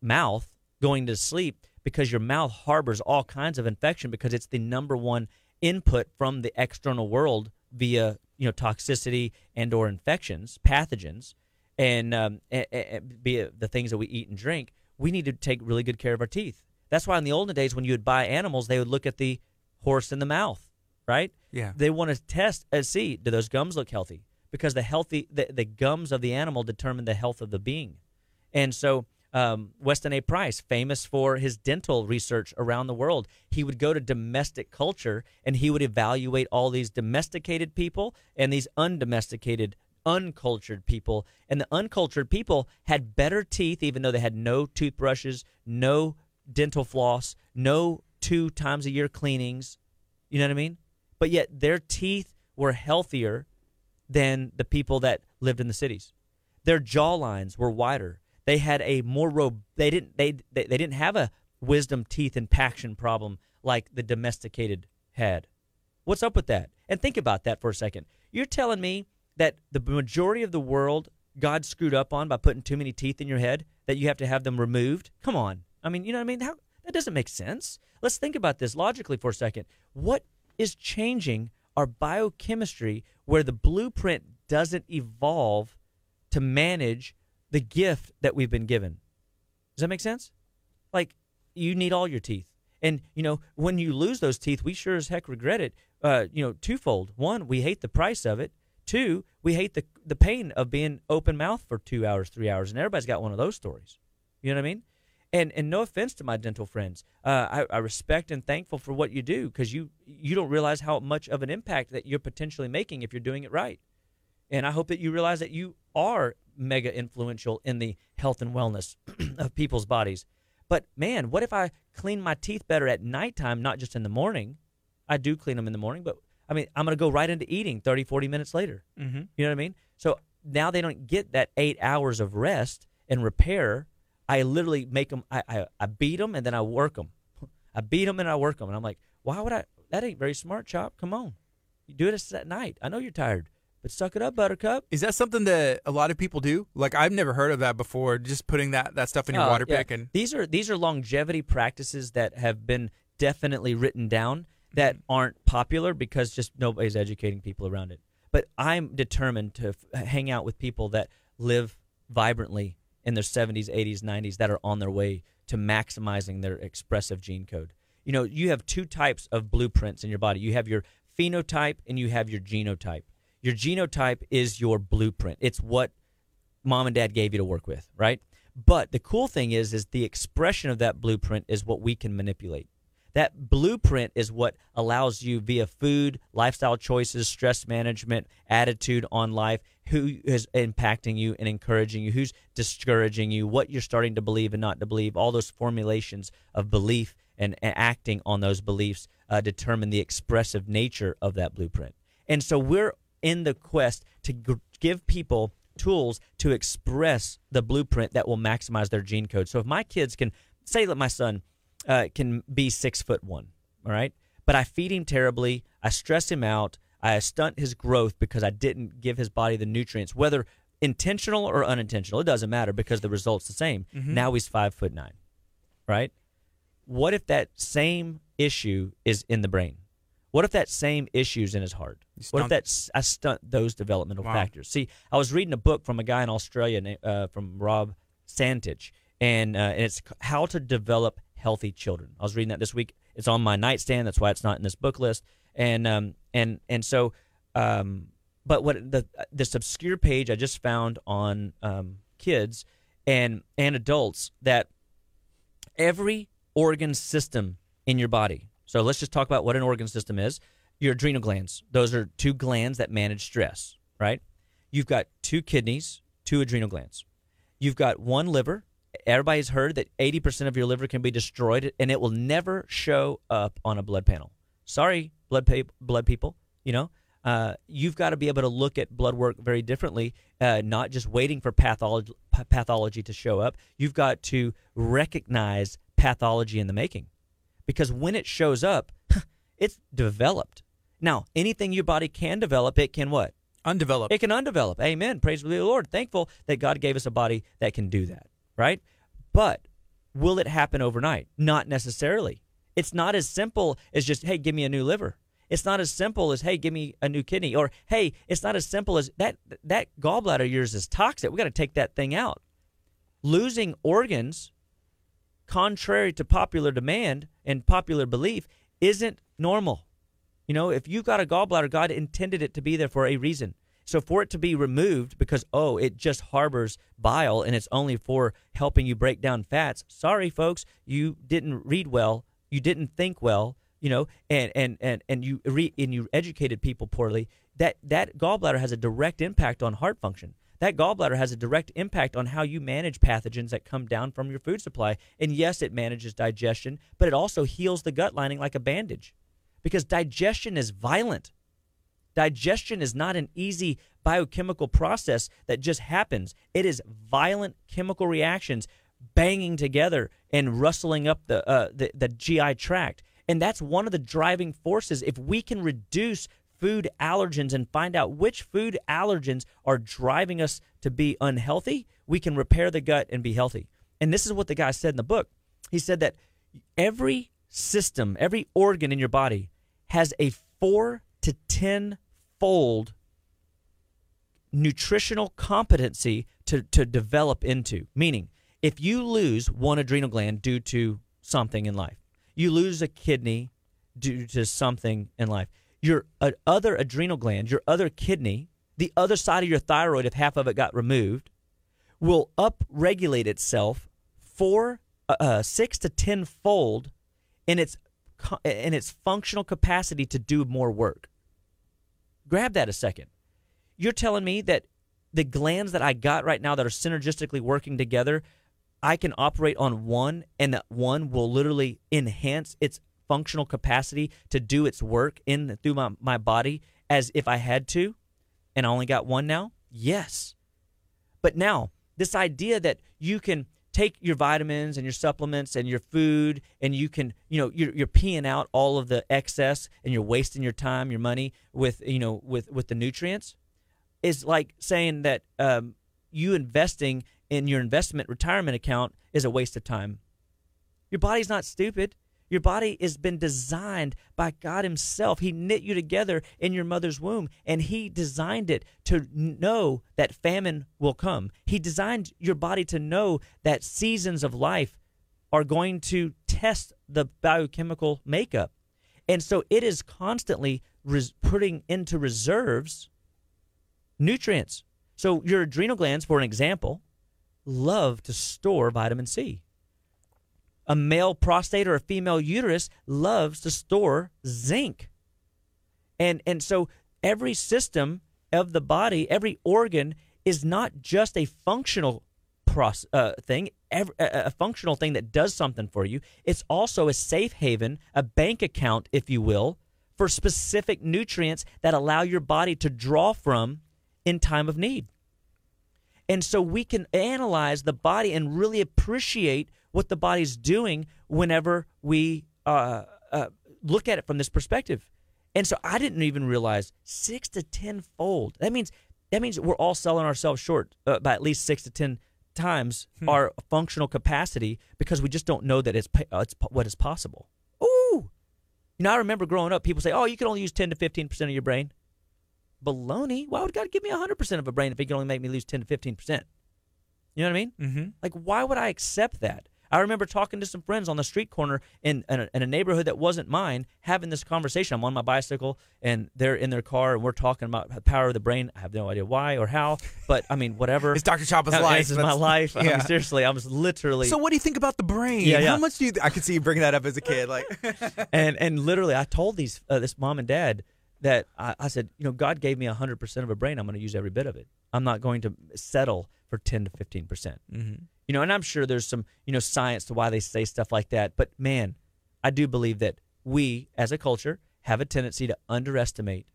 Speaker 2: mouth going to sleep because your mouth harbors all kinds of infection because it's the number one input from the external world via you know toxicity and or infections, pathogens, and um, a, a, be the things that we eat and drink, we need to take really good care of our teeth. That's why in the olden days when you would buy animals, they would look at the horse in the mouth, right?
Speaker 1: Yeah.
Speaker 2: They want to test and see do those gums look healthy because the healthy the, the gums of the animal determine the health of the being, and so. Um, Weston A. Price, famous for his dental research around the world, he would go to domestic culture and he would evaluate all these domesticated people and these undomesticated uncultured people. And the uncultured people had better teeth, even though they had no toothbrushes, no dental floss, no two times a year cleanings. You know what I mean? But yet their teeth were healthier than the people that lived in the cities. Their jawlines were wider. They had a more rob- they didn't they, they they didn't have a wisdom teeth impaction problem like the domesticated had. What's up with that? And think about that for a second. You're telling me that the majority of the world God screwed up on by putting too many teeth in your head that you have to have them removed? Come on. I mean, you know what I mean? How that doesn't make sense. Let's think about this logically for a second. What is changing our biochemistry where the blueprint doesn't evolve to manage the gift that we've been given? Does that make sense? Like you need all your teeth. And you know, when you lose those teeth, we sure as heck regret it. Uh, you know, twofold. One, we hate the price of it. Two, we hate the the pain of being open mouth for two hours, three hours, and everybody's got one of those stories. You know what I mean? And and no offense to my dental friends, uh, I, I respect and thankful for what you do because you you don't realize how much of an impact that you're potentially making if you're doing it right. And I hope that you realize that you are mega influential in the health and wellness of people's bodies. But man, what if I clean my teeth better at nighttime, not just in the morning? I do clean them in the morning, but I mean, I'm going to go right into eating 30, 40 minutes later.
Speaker 1: Mm-hmm.
Speaker 2: You know what I mean? So now they don't get that eight hours of rest and repair. I literally make them, I, I, I beat them and then I work them. I beat them and I work them. And I'm like, why would I? That ain't very smart, Chop. Come on. You do it at night. I know you're tired, but suck it up, Buttercup.
Speaker 1: Is that something that a lot of people do? Like I've never heard of that before. Just putting that, that stuff in your
Speaker 2: Oh,
Speaker 1: water
Speaker 2: yeah.
Speaker 1: pick and
Speaker 2: these are these are longevity practices that have been definitely written down that mm-hmm. aren't popular because just nobody's educating people around it. But I'm determined to f- hang out with people that live vibrantly in their 70s, 80s, 90s that are on their way to maximizing their expressive gene code. You know, you have two types of blueprints in your body. You have your phenotype and you have your genotype. Your genotype is your blueprint. It's what mom and dad gave you to work with, right? But the cool thing is is the expression of that blueprint is what we can manipulate. That blueprint is what allows you via food, lifestyle choices, stress management, attitude on life, who is impacting you and encouraging you, who's discouraging you, what you're starting to believe and not to believe. All those formulations of belief and, and acting on those beliefs uh, determine the expressive nature of that blueprint. And so we're in the quest to g- give people tools to express the blueprint that will maximize their gene code. So if my kids can say that my son uh, can be six foot one, all right, but I feed him terribly, I stress him out, I stunt his growth because I didn't give his body the nutrients, whether intentional or unintentional, it doesn't matter because the result's the same. Now he's five foot nine, right? What if that same issue is in the brain? What if that same issue is in his heart? What if that's I stunt those developmental
Speaker 1: Wow.
Speaker 2: factors? See, I was reading a book from a guy in Australia uh, from Rob Santich, and, uh, and it's how to develop healthy children. I was reading that this week. It's on my nightstand. That's why it's not in this book list. And um, and and so, um, but what the this obscure page I just found on um, kids and and adults that every organ system in your body. So let's just talk about what an organ system is. Your adrenal glands. Those are two glands that manage stress, right? You've got two kidneys, two adrenal glands. You've got one liver. Everybody's heard that 80% of your liver can be destroyed and it will never show up on a blood panel. Sorry, blood pa- blood people, you know. Uh, you've got to be able to look at blood work very differently, uh, not just waiting for pathology, pathology to show up. You've got to recognize pathology in the making because when it shows up, it's developed. Now, anything your body can develop, it can what?
Speaker 1: undeveloped.
Speaker 2: It can undevelop. Amen. Praise be the Lord. Thankful that God gave us a body that can do that, right? But will it happen overnight? Not necessarily. It's not as simple as just, hey, give me a new liver. It's not as simple as hey, give me a new kidney, or hey, it's not as simple as that that gallbladder of yours is toxic. We got to take that thing out. Losing organs, contrary to popular demand and popular belief, isn't normal. You know, if you've got a gallbladder, God intended it to be there for a reason. So for it to be removed because oh, it just harbors bile and it's only for helping you break down fats. Sorry, folks, you didn't read well, you didn't think well, you know, and and and and you re, and you educated people poorly. That that gallbladder has a direct impact on heart function. That gallbladder has a direct impact on how you manage pathogens that come down from your food supply. And yes, it manages digestion, but it also heals the gut lining like a bandage because digestion is violent. Digestion is not an easy biochemical process that just happens. It is violent chemical reactions banging together and rustling up the, uh, the, the GI tract. And that's one of the driving forces. If we can reduce food allergens and find out which food allergens are driving us to be unhealthy, we can repair the gut and be healthy. And this is what the guy said in the book. He said that every system, every organ in your body has a four to 10 fold nutritional competency to, to develop into. Meaning, if you lose one adrenal gland due to something in life, you lose a kidney due to something in life, your uh, other adrenal gland, your other kidney, the other side of your thyroid, if half of it got removed, will upregulate itself four, uh, uh, six to ten fold in its in its functional capacity to do more work. Grab that a second. You're telling me that the glands that I got right now that are synergistically working together, I can operate on one, and that one will literally enhance its functional capacity to do its work in through my, my body as if I had to, and I only got one now? Yes. But now, this idea that you can take your vitamins and your supplements and your food and you can you know you're, you're peeing out all of the excess and you're wasting your time your money with you know with with the nutrients is like saying that um, you investing in your investment retirement account is a waste of time. Your body's not stupid your body has been designed by God Himself. He knit you together in your mother's womb, and He designed it to know that famine will come. He designed your body to know that seasons of life are going to test the biochemical makeup. And so it is constantly res- putting into reserves nutrients. So your adrenal glands, for an example, love to store vitamin C a male prostate or a female uterus loves to store zinc. And and so every system of the body, every organ is not just a functional process, uh, thing, every, a, a functional thing that does something for you. It's also a safe haven, a bank account, if you will, for specific nutrients that allow your body to draw from in time of need. And so we can analyze the body and really appreciate what the body's doing whenever we uh, uh, look at it from this perspective. And so I didn't even realize six to ten fold. That means that means we're all selling ourselves short uh, by at least six to ten times hmm. our functional capacity because we just don't know that it's uh, it's what is possible. Ooh, you know I remember growing up, people say, "Oh, you can only use ten to fifteen percent of your brain." Baloney! Why would God give me hundred percent of a brain if He can only make me lose ten to fifteen percent? You know what I mean?
Speaker 1: Mm-hmm.
Speaker 2: Like, why would I accept that? I remember talking to some friends on the street corner in, in a, in, a, neighborhood that wasn't mine, having this conversation. I'm on my bicycle and they're in their car and we're talking about the power of the brain. I have no idea why or how, but I mean, whatever.
Speaker 1: it's Dr. Chapa's life.
Speaker 2: This is my life. Yeah. I mean, seriously, I was literally.
Speaker 1: So, what do you think about the brain?
Speaker 2: Yeah, yeah.
Speaker 1: How much do you? Th- I could see you bringing that up as a kid, like.
Speaker 2: and and literally, I told these uh, this mom and dad that I, I said, you know, God gave me 100% of a brain. I'm going to use every bit of it. I'm not going to settle for 10 to 15%. percent
Speaker 1: mm-hmm.
Speaker 2: You know, and I'm sure there's some, you know, science to why they say stuff like that. But man, I do believe that we as a culture have a tendency to underestimate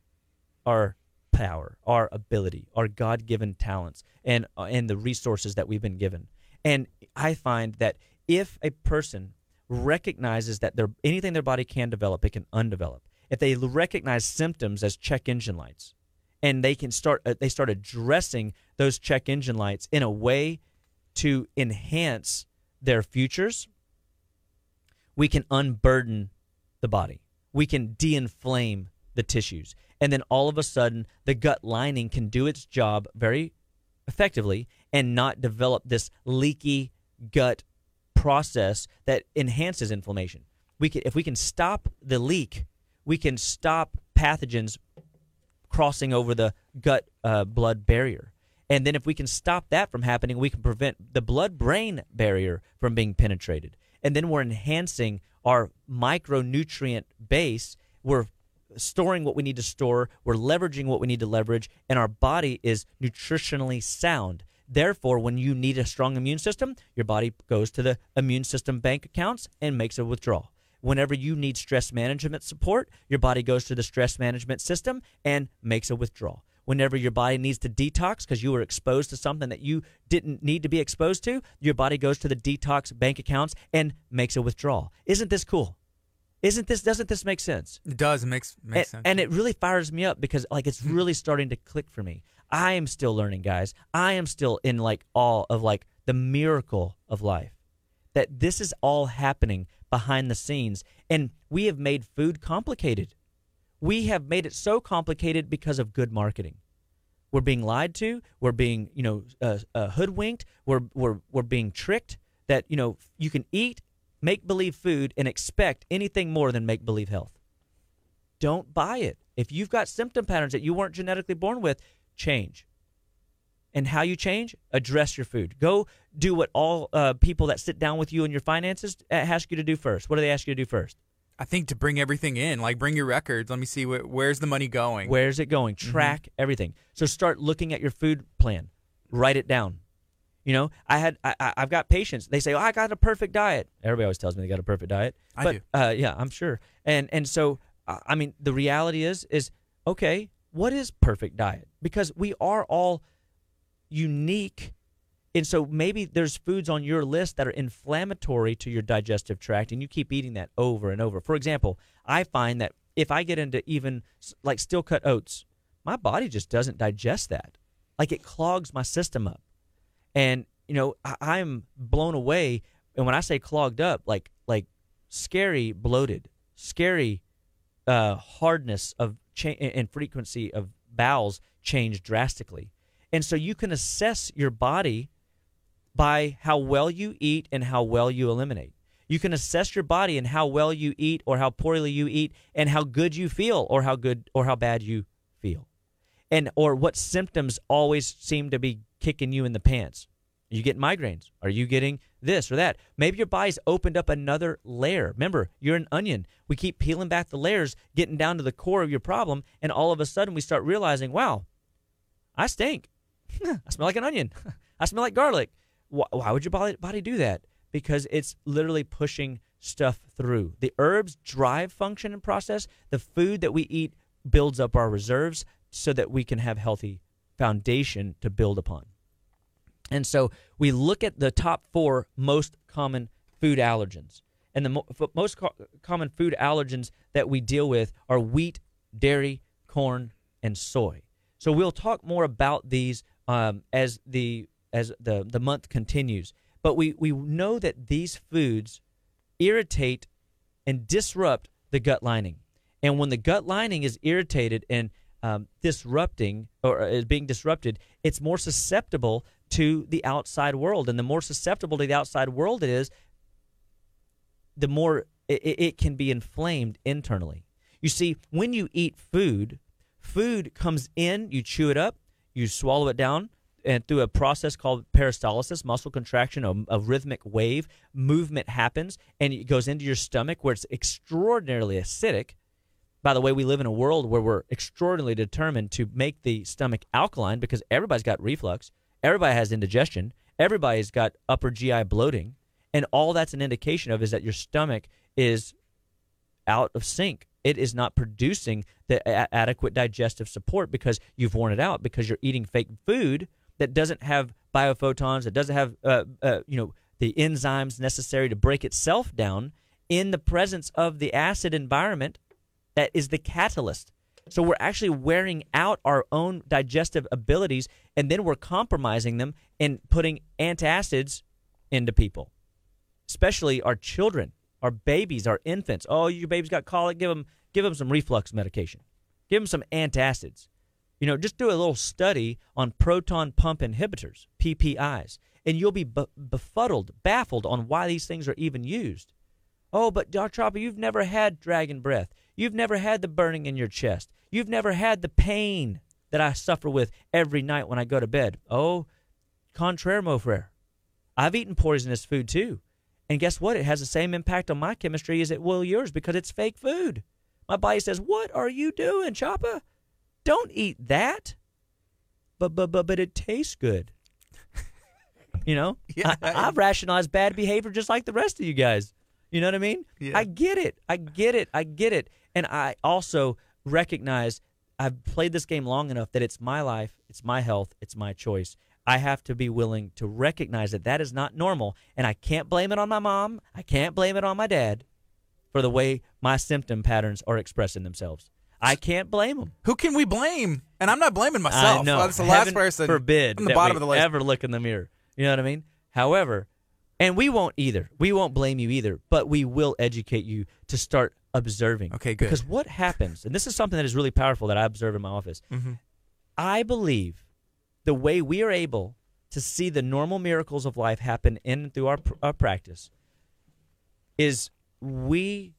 Speaker 2: our power, our ability, our God-given talents and uh, and the resources that we've been given. And I find that if a person recognizes that there anything their body can develop, it can undevelop. If they recognize symptoms as check engine lights, and they can start uh, they start addressing those check engine lights in a way to enhance their futures, we can unburden the body. We can de-inflame the tissues. And then all of a sudden, the gut lining can do its job very effectively and not develop this leaky gut process that enhances inflammation. We can, if we can stop the leak, we can stop pathogens crossing over the gut uh, blood barrier. And then if we can stop that from happening, we can prevent the blood brain barrier from being penetrated. And then we're enhancing our micronutrient base. We're storing what we need to store, we're leveraging what we need to leverage, and our body is nutritionally sound. Therefore, when you need a strong immune system, your body goes to the immune system bank accounts and makes a withdrawal. Whenever you need stress management support, your body goes to the stress management system and makes a withdrawal. Whenever your body needs to detox because you were exposed to something that you didn't need to be exposed to, your body goes to the detox bank accounts and makes a withdrawal. Isn't this cool? Isn't this doesn't this make sense?
Speaker 1: It does. It makes makes
Speaker 2: and,
Speaker 1: sense.
Speaker 2: And it really fires me up because like it's really starting to click for me. I am still learning, guys. I am still in like awe of like the miracle of life. That this is all happening behind the scenes and we have made food complicated. We have made it so complicated because of good marketing. We're being lied to. We're being, you know, uh, uh, hoodwinked. We're we're we're being tricked that you know you can eat make believe food and expect anything more than make believe health. Don't buy it. If you've got symptom patterns that you weren't genetically born with, change. And how you change? Address your food. Go do what all uh, people that sit down with you in your finances uh, ask you to do first. What do they ask you to do first?
Speaker 1: I think to bring everything in, like bring your records. Let me see wh- where's the money going.
Speaker 2: Where's it going?
Speaker 1: Mm-hmm.
Speaker 2: Track everything. So start looking at your food plan. Write it down. You know, I had I, I- I've got patients. They say, "Oh, I got a perfect diet." Everybody always tells me they got a perfect diet.
Speaker 1: I
Speaker 2: but,
Speaker 1: do.
Speaker 2: Uh, yeah, I'm sure. And and so uh, I mean, the reality is is okay. What is perfect diet? Because we are all unique. And so maybe there's foods on your list that are inflammatory to your digestive tract, and you keep eating that over and over. For example, I find that if I get into even like steel cut oats, my body just doesn't digest that. Like it clogs my system up. And, you know, I, I'm blown away. And when I say clogged up, like, like scary bloated, scary uh, hardness of cha- and frequency of bowels change drastically. And so you can assess your body by how well you eat and how well you eliminate. You can assess your body and how well you eat or how poorly you eat and how good you feel or how good or how bad you feel. And or what symptoms always seem to be kicking you in the pants. Are you getting migraines? Are you getting this or that? Maybe your body's opened up another layer. Remember, you're an onion. We keep peeling back the layers, getting down to the core of your problem, and all of a sudden we start realizing, wow, I stink. I smell like an onion. I smell like garlic. Why, why would your body, body do that? Because it's literally pushing stuff through. The herbs drive function and process. The food that we eat builds up our reserves so that we can have healthy foundation to build upon. And so we look at the top four most common food allergens. And the mo- most co- common food allergens that we deal with are wheat, dairy, corn, and soy. So we'll talk more about these um, as the as the, the month continues. But we, we know that these foods irritate and disrupt the gut lining. And when the gut lining is irritated and um, disrupting or is being disrupted, it's more susceptible to the outside world. And the more susceptible to the outside world it is, the more it, it can be inflamed internally. You see, when you eat food, food comes in, you chew it up, you swallow it down, and through a process called peristalsis, muscle contraction, a, a rhythmic wave, movement happens, and it goes into your stomach where it's extraordinarily acidic. By the way, we live in a world where we're extraordinarily determined to make the stomach alkaline because everybody's got reflux, everybody has indigestion, everybody's got upper GI bloating, and all that's an indication of is that your stomach is out of sync. It is not producing the a- adequate digestive support because you've worn it out because you're eating fake food that doesn't have biophotons, that doesn't have uh, uh, you know the enzymes necessary to break itself down in the presence of the acid environment that is the catalyst. So we're actually wearing out our own digestive abilities, and then we're compromising them and putting antacids into people, especially our children, our babies, our infants. Oh, your baby's got colic. Give them, give them some reflux medication. Give them some antacids. You know, just do a little study on proton pump inhibitors, PPIs, and you'll be befuddled, baffled on why these things are even used. Oh, but Dr. Chopper, you've never had dragon breath. You've never had the burning in your chest. You've never had the pain that I suffer with every night when I go to bed. Oh, contraire, mon frere. I've eaten poisonous food too. And guess what? It has the same impact on my chemistry as it will yours because it's fake food. My body says, What are you doing, Chopper? Don't eat that. But but but but it tastes good. you know, yeah. I, have rationalized bad behavior just like the rest of you guys. You know what I mean? Yeah. I get it. I get it. I get it. And I also recognize I've played this game long enough that it's my life, it's my health, it's my choice. I have to be willing to recognize that that is not normal, and I can't blame it on my mom. I can't blame it on my dad for the way my symptom patterns are expressing themselves. I can't blame them.
Speaker 1: Who can we blame? And I'm not blaming myself.
Speaker 2: No,
Speaker 1: that's the last person.
Speaker 2: Forbid on the bottom of the list. Ever look in the mirror. You know what I mean? However, and we won't either. We won't blame you either, but we will educate you to start observing.
Speaker 1: Okay, good.
Speaker 2: Because what happens, and this is something that is really powerful that I observe in my office. Mm-hmm. I believe the way we are able to see the normal miracles of life happen in and through our, our practice is we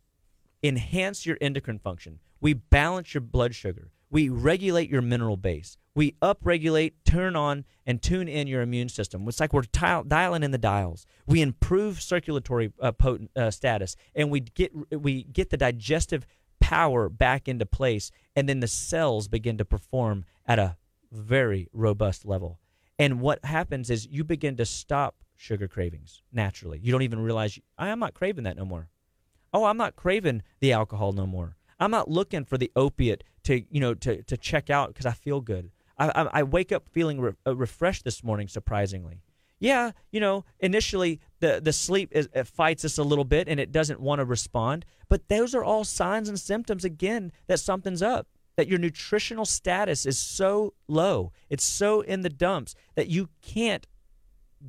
Speaker 2: enhance your endocrine function. We balance your blood sugar. We regulate your mineral base. We upregulate, turn on, and tune in your immune system. It's like we're t- dialing in the dials. We improve circulatory uh, potent, uh, status, and we get we get the digestive power back into place, and then the cells begin to perform at a very robust level. And what happens is you begin to stop sugar cravings naturally. You don't even realize I'm not craving that no more. Oh, I'm not craving the alcohol no more. I'm not looking for the opiate to you know to to check out because I feel good. I, I, I wake up feeling re- uh, refreshed this morning, surprisingly. Yeah, you know, initially the the sleep is, fights us a little bit and it doesn't want to respond, but those are all signs and symptoms again that something's up. That your nutritional status is so low, it's so in the dumps that you can't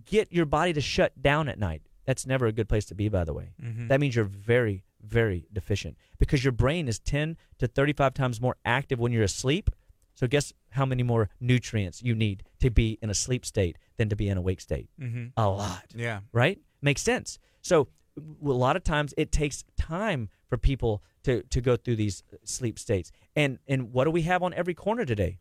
Speaker 2: get your body to shut down at night. That's never a good place to be, by the way. Mm-hmm. That means you're very, very deficient because your brain is 10 to 35 times more active when you're asleep. So, guess how many more nutrients you need to be in a sleep state than to be in a wake state? Mm-hmm. A lot.
Speaker 1: Yeah.
Speaker 2: Right? Makes sense. So, a lot of times it takes time for people to, to go through these sleep states. And, and what do we have on every corner today?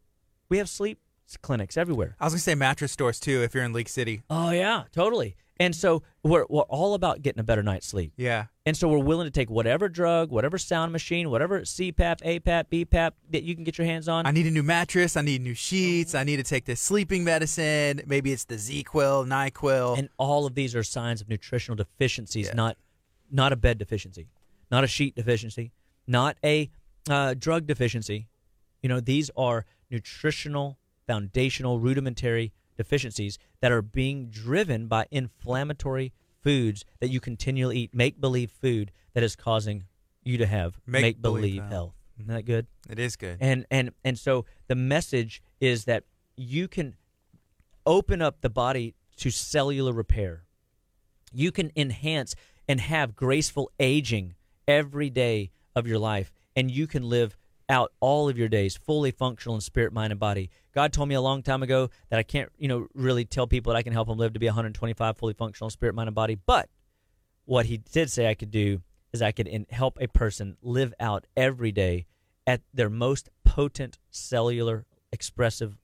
Speaker 2: We have sleep clinics everywhere.
Speaker 1: I was going to say mattress stores too if you're in League City.
Speaker 2: Oh, yeah, totally. And so we're, we're all about getting a better night's sleep.
Speaker 1: Yeah.
Speaker 2: And so we're willing to take whatever drug, whatever sound machine, whatever CPAP, APAP, BPAP that you can get your hands on.
Speaker 1: I need a new mattress. I need new sheets. I need to take this sleeping medicine. Maybe it's the ZzzQuil, NyQuil.
Speaker 2: And all of these are signs of nutritional deficiencies, yeah. not not a bed deficiency, not a sheet deficiency, not a uh, drug deficiency. You know, these are nutritional, foundational, rudimentary deficiencies that are being driven by inflammatory foods that you continually eat, make believe food that is causing you to have make believe health. Isn't that good?
Speaker 1: It is good.
Speaker 2: And and and so the message is that you can open up the body to cellular repair. You can enhance and have graceful aging every day of your life and you can live out all of your days fully functional in spirit, mind, and body. God told me a long time ago that I can't, you know, really tell people that I can help them live to be 125 fully functional spirit, mind, and body. But what He did say I could do is I could in, help a person live out every day at their most potent cellular expressive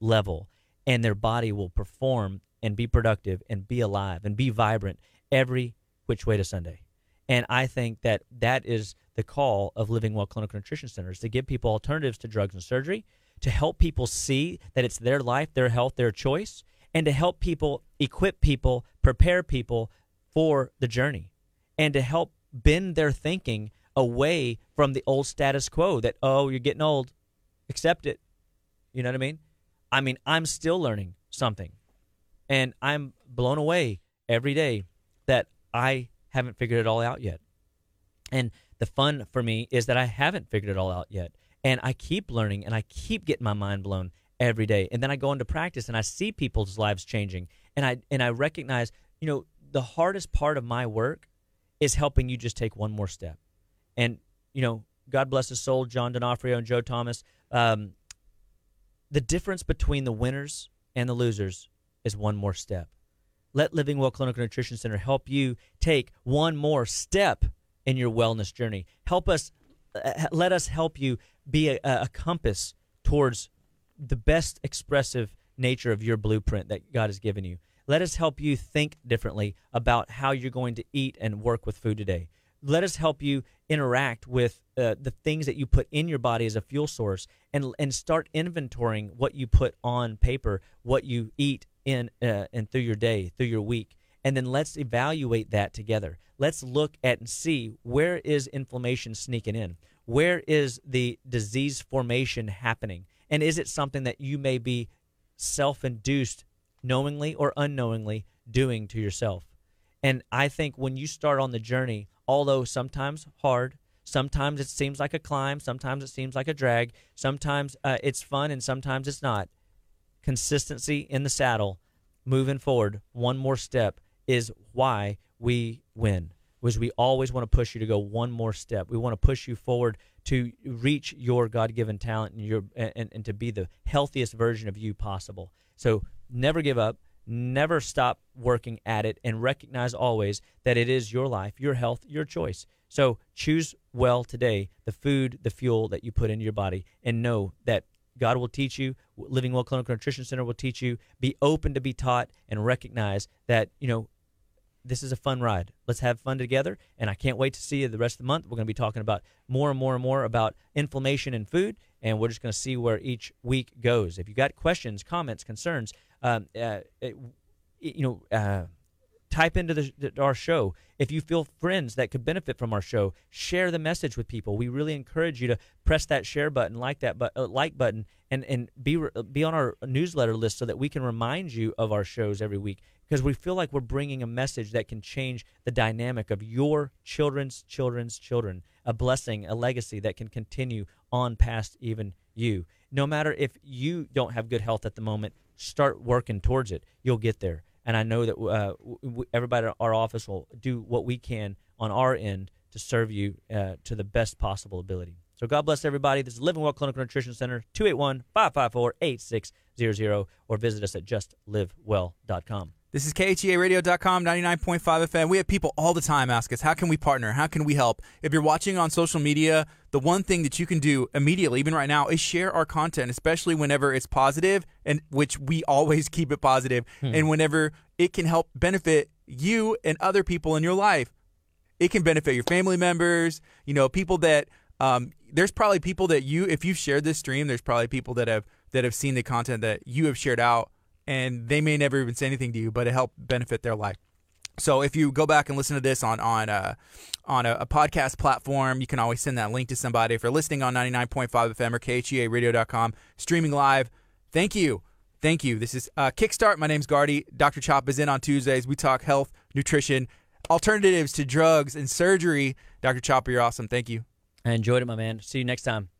Speaker 2: level, and their body will perform and be productive and be alive and be vibrant every which way to Sunday. And I think that that is the call of Living Well Clinical Nutrition Centers to give people alternatives to drugs and surgery, to help people see that it's their life, their health, their choice, and to help people equip people, prepare people for the journey, and to help bend their thinking away from the old status quo that, oh, you're getting old, accept it. You know what I mean? I mean, I'm still learning something, and I'm blown away every day that I haven't figured it all out yet. And the fun for me is that I haven't figured it all out yet. And I keep learning and I keep getting my mind blown every day. And then I go into practice and I see people's lives changing. And I and I recognize, you know, the hardest part of my work is helping you just take one more step. And, you know, God bless his soul, John D'Onofrio and Joe Thomas. Um, the difference between the winners and the losers is one more step. Let Living Well Clinical Nutrition Center help you take one more step in your wellness journey. Help us, uh, let us help you be a, a compass towards the best expressive nature of your blueprint that God has given you. Let us help you think differently about how you're going to eat and work with food today. Let us help you interact with uh, the things that you put in your body as a fuel source and and start inventorying what you put on paper, what you eat in uh, and through your day, through your week. And then let's evaluate that together. Let's look at and see where is inflammation sneaking in? Where is the disease formation happening? And is it something that you may be self induced, knowingly or unknowingly, doing to yourself? And I think when you start on the journey, although sometimes hard, sometimes it seems like a climb, sometimes it seems like a drag, sometimes uh, it's fun, and sometimes it's not. Consistency in the saddle, moving forward, one more step is why we win was we always want to push you to go one more step. We want to push you forward to reach your God-given talent and your and, and to be the healthiest version of you possible. So never give up, never stop working at it and recognize always that it is your life, your health, your choice. So choose well today the food, the fuel that you put into your body and know that God will teach you. Living Well Clinical Nutrition Center will teach you. Be open to be taught and recognize that, you know, this is a fun ride. Let's have fun together. And I can't wait to see you the rest of the month. We're going to be talking about more and more and more about inflammation in food. And we're just going to see where each week goes. If you got questions, comments, concerns, um, uh, it, you know, uh, type into the, our show. If you feel friends that could benefit from our show, share the message with people. We really encourage you to press that share button, like that, but uh, like button, and and be be on our newsletter list so that we can remind you of our shows every week because we feel like we're bringing a message that can change the dynamic of your children's children's children, a blessing, a legacy that can continue on past even you. No matter if you don't have good health at the moment, start working towards it. You'll get there. And I know that uh, everybody at our office will do what we can on our end to serve you uh, to the best possible ability. So God bless everybody. This is Living Well Clinical Nutrition Center, 281 554 8600, or visit us at justlivewell.com.
Speaker 1: This is KHEARadio.com, 99.5 FM. We have people all the time ask us, how can we partner? How can we help? If you're watching on social media, the one thing that you can do immediately, even right now, is share our content, especially whenever it's positive, and which we always keep it positive, hmm. and whenever it can help benefit you and other people in your life. It can benefit your family members, you know, people that um, there's probably people that you, if you've shared this stream, there's probably people that have that have seen the content that you have shared out and they may never even say anything to you, but it helped benefit their life. So if you go back and listen to this on on a, uh, on a, a, podcast platform, you can always send that link to somebody. If you're listening on 99.5 FM or KHEARadio.com, streaming live, thank you. Thank you. This is uh, Kickstart. My name's Gardy. Dr. Chop is in on Tuesdays. We talk health, nutrition, alternatives to drugs and surgery. Dr. Chopper, you're awesome. Thank you.
Speaker 2: I enjoyed it, my man. See you next time.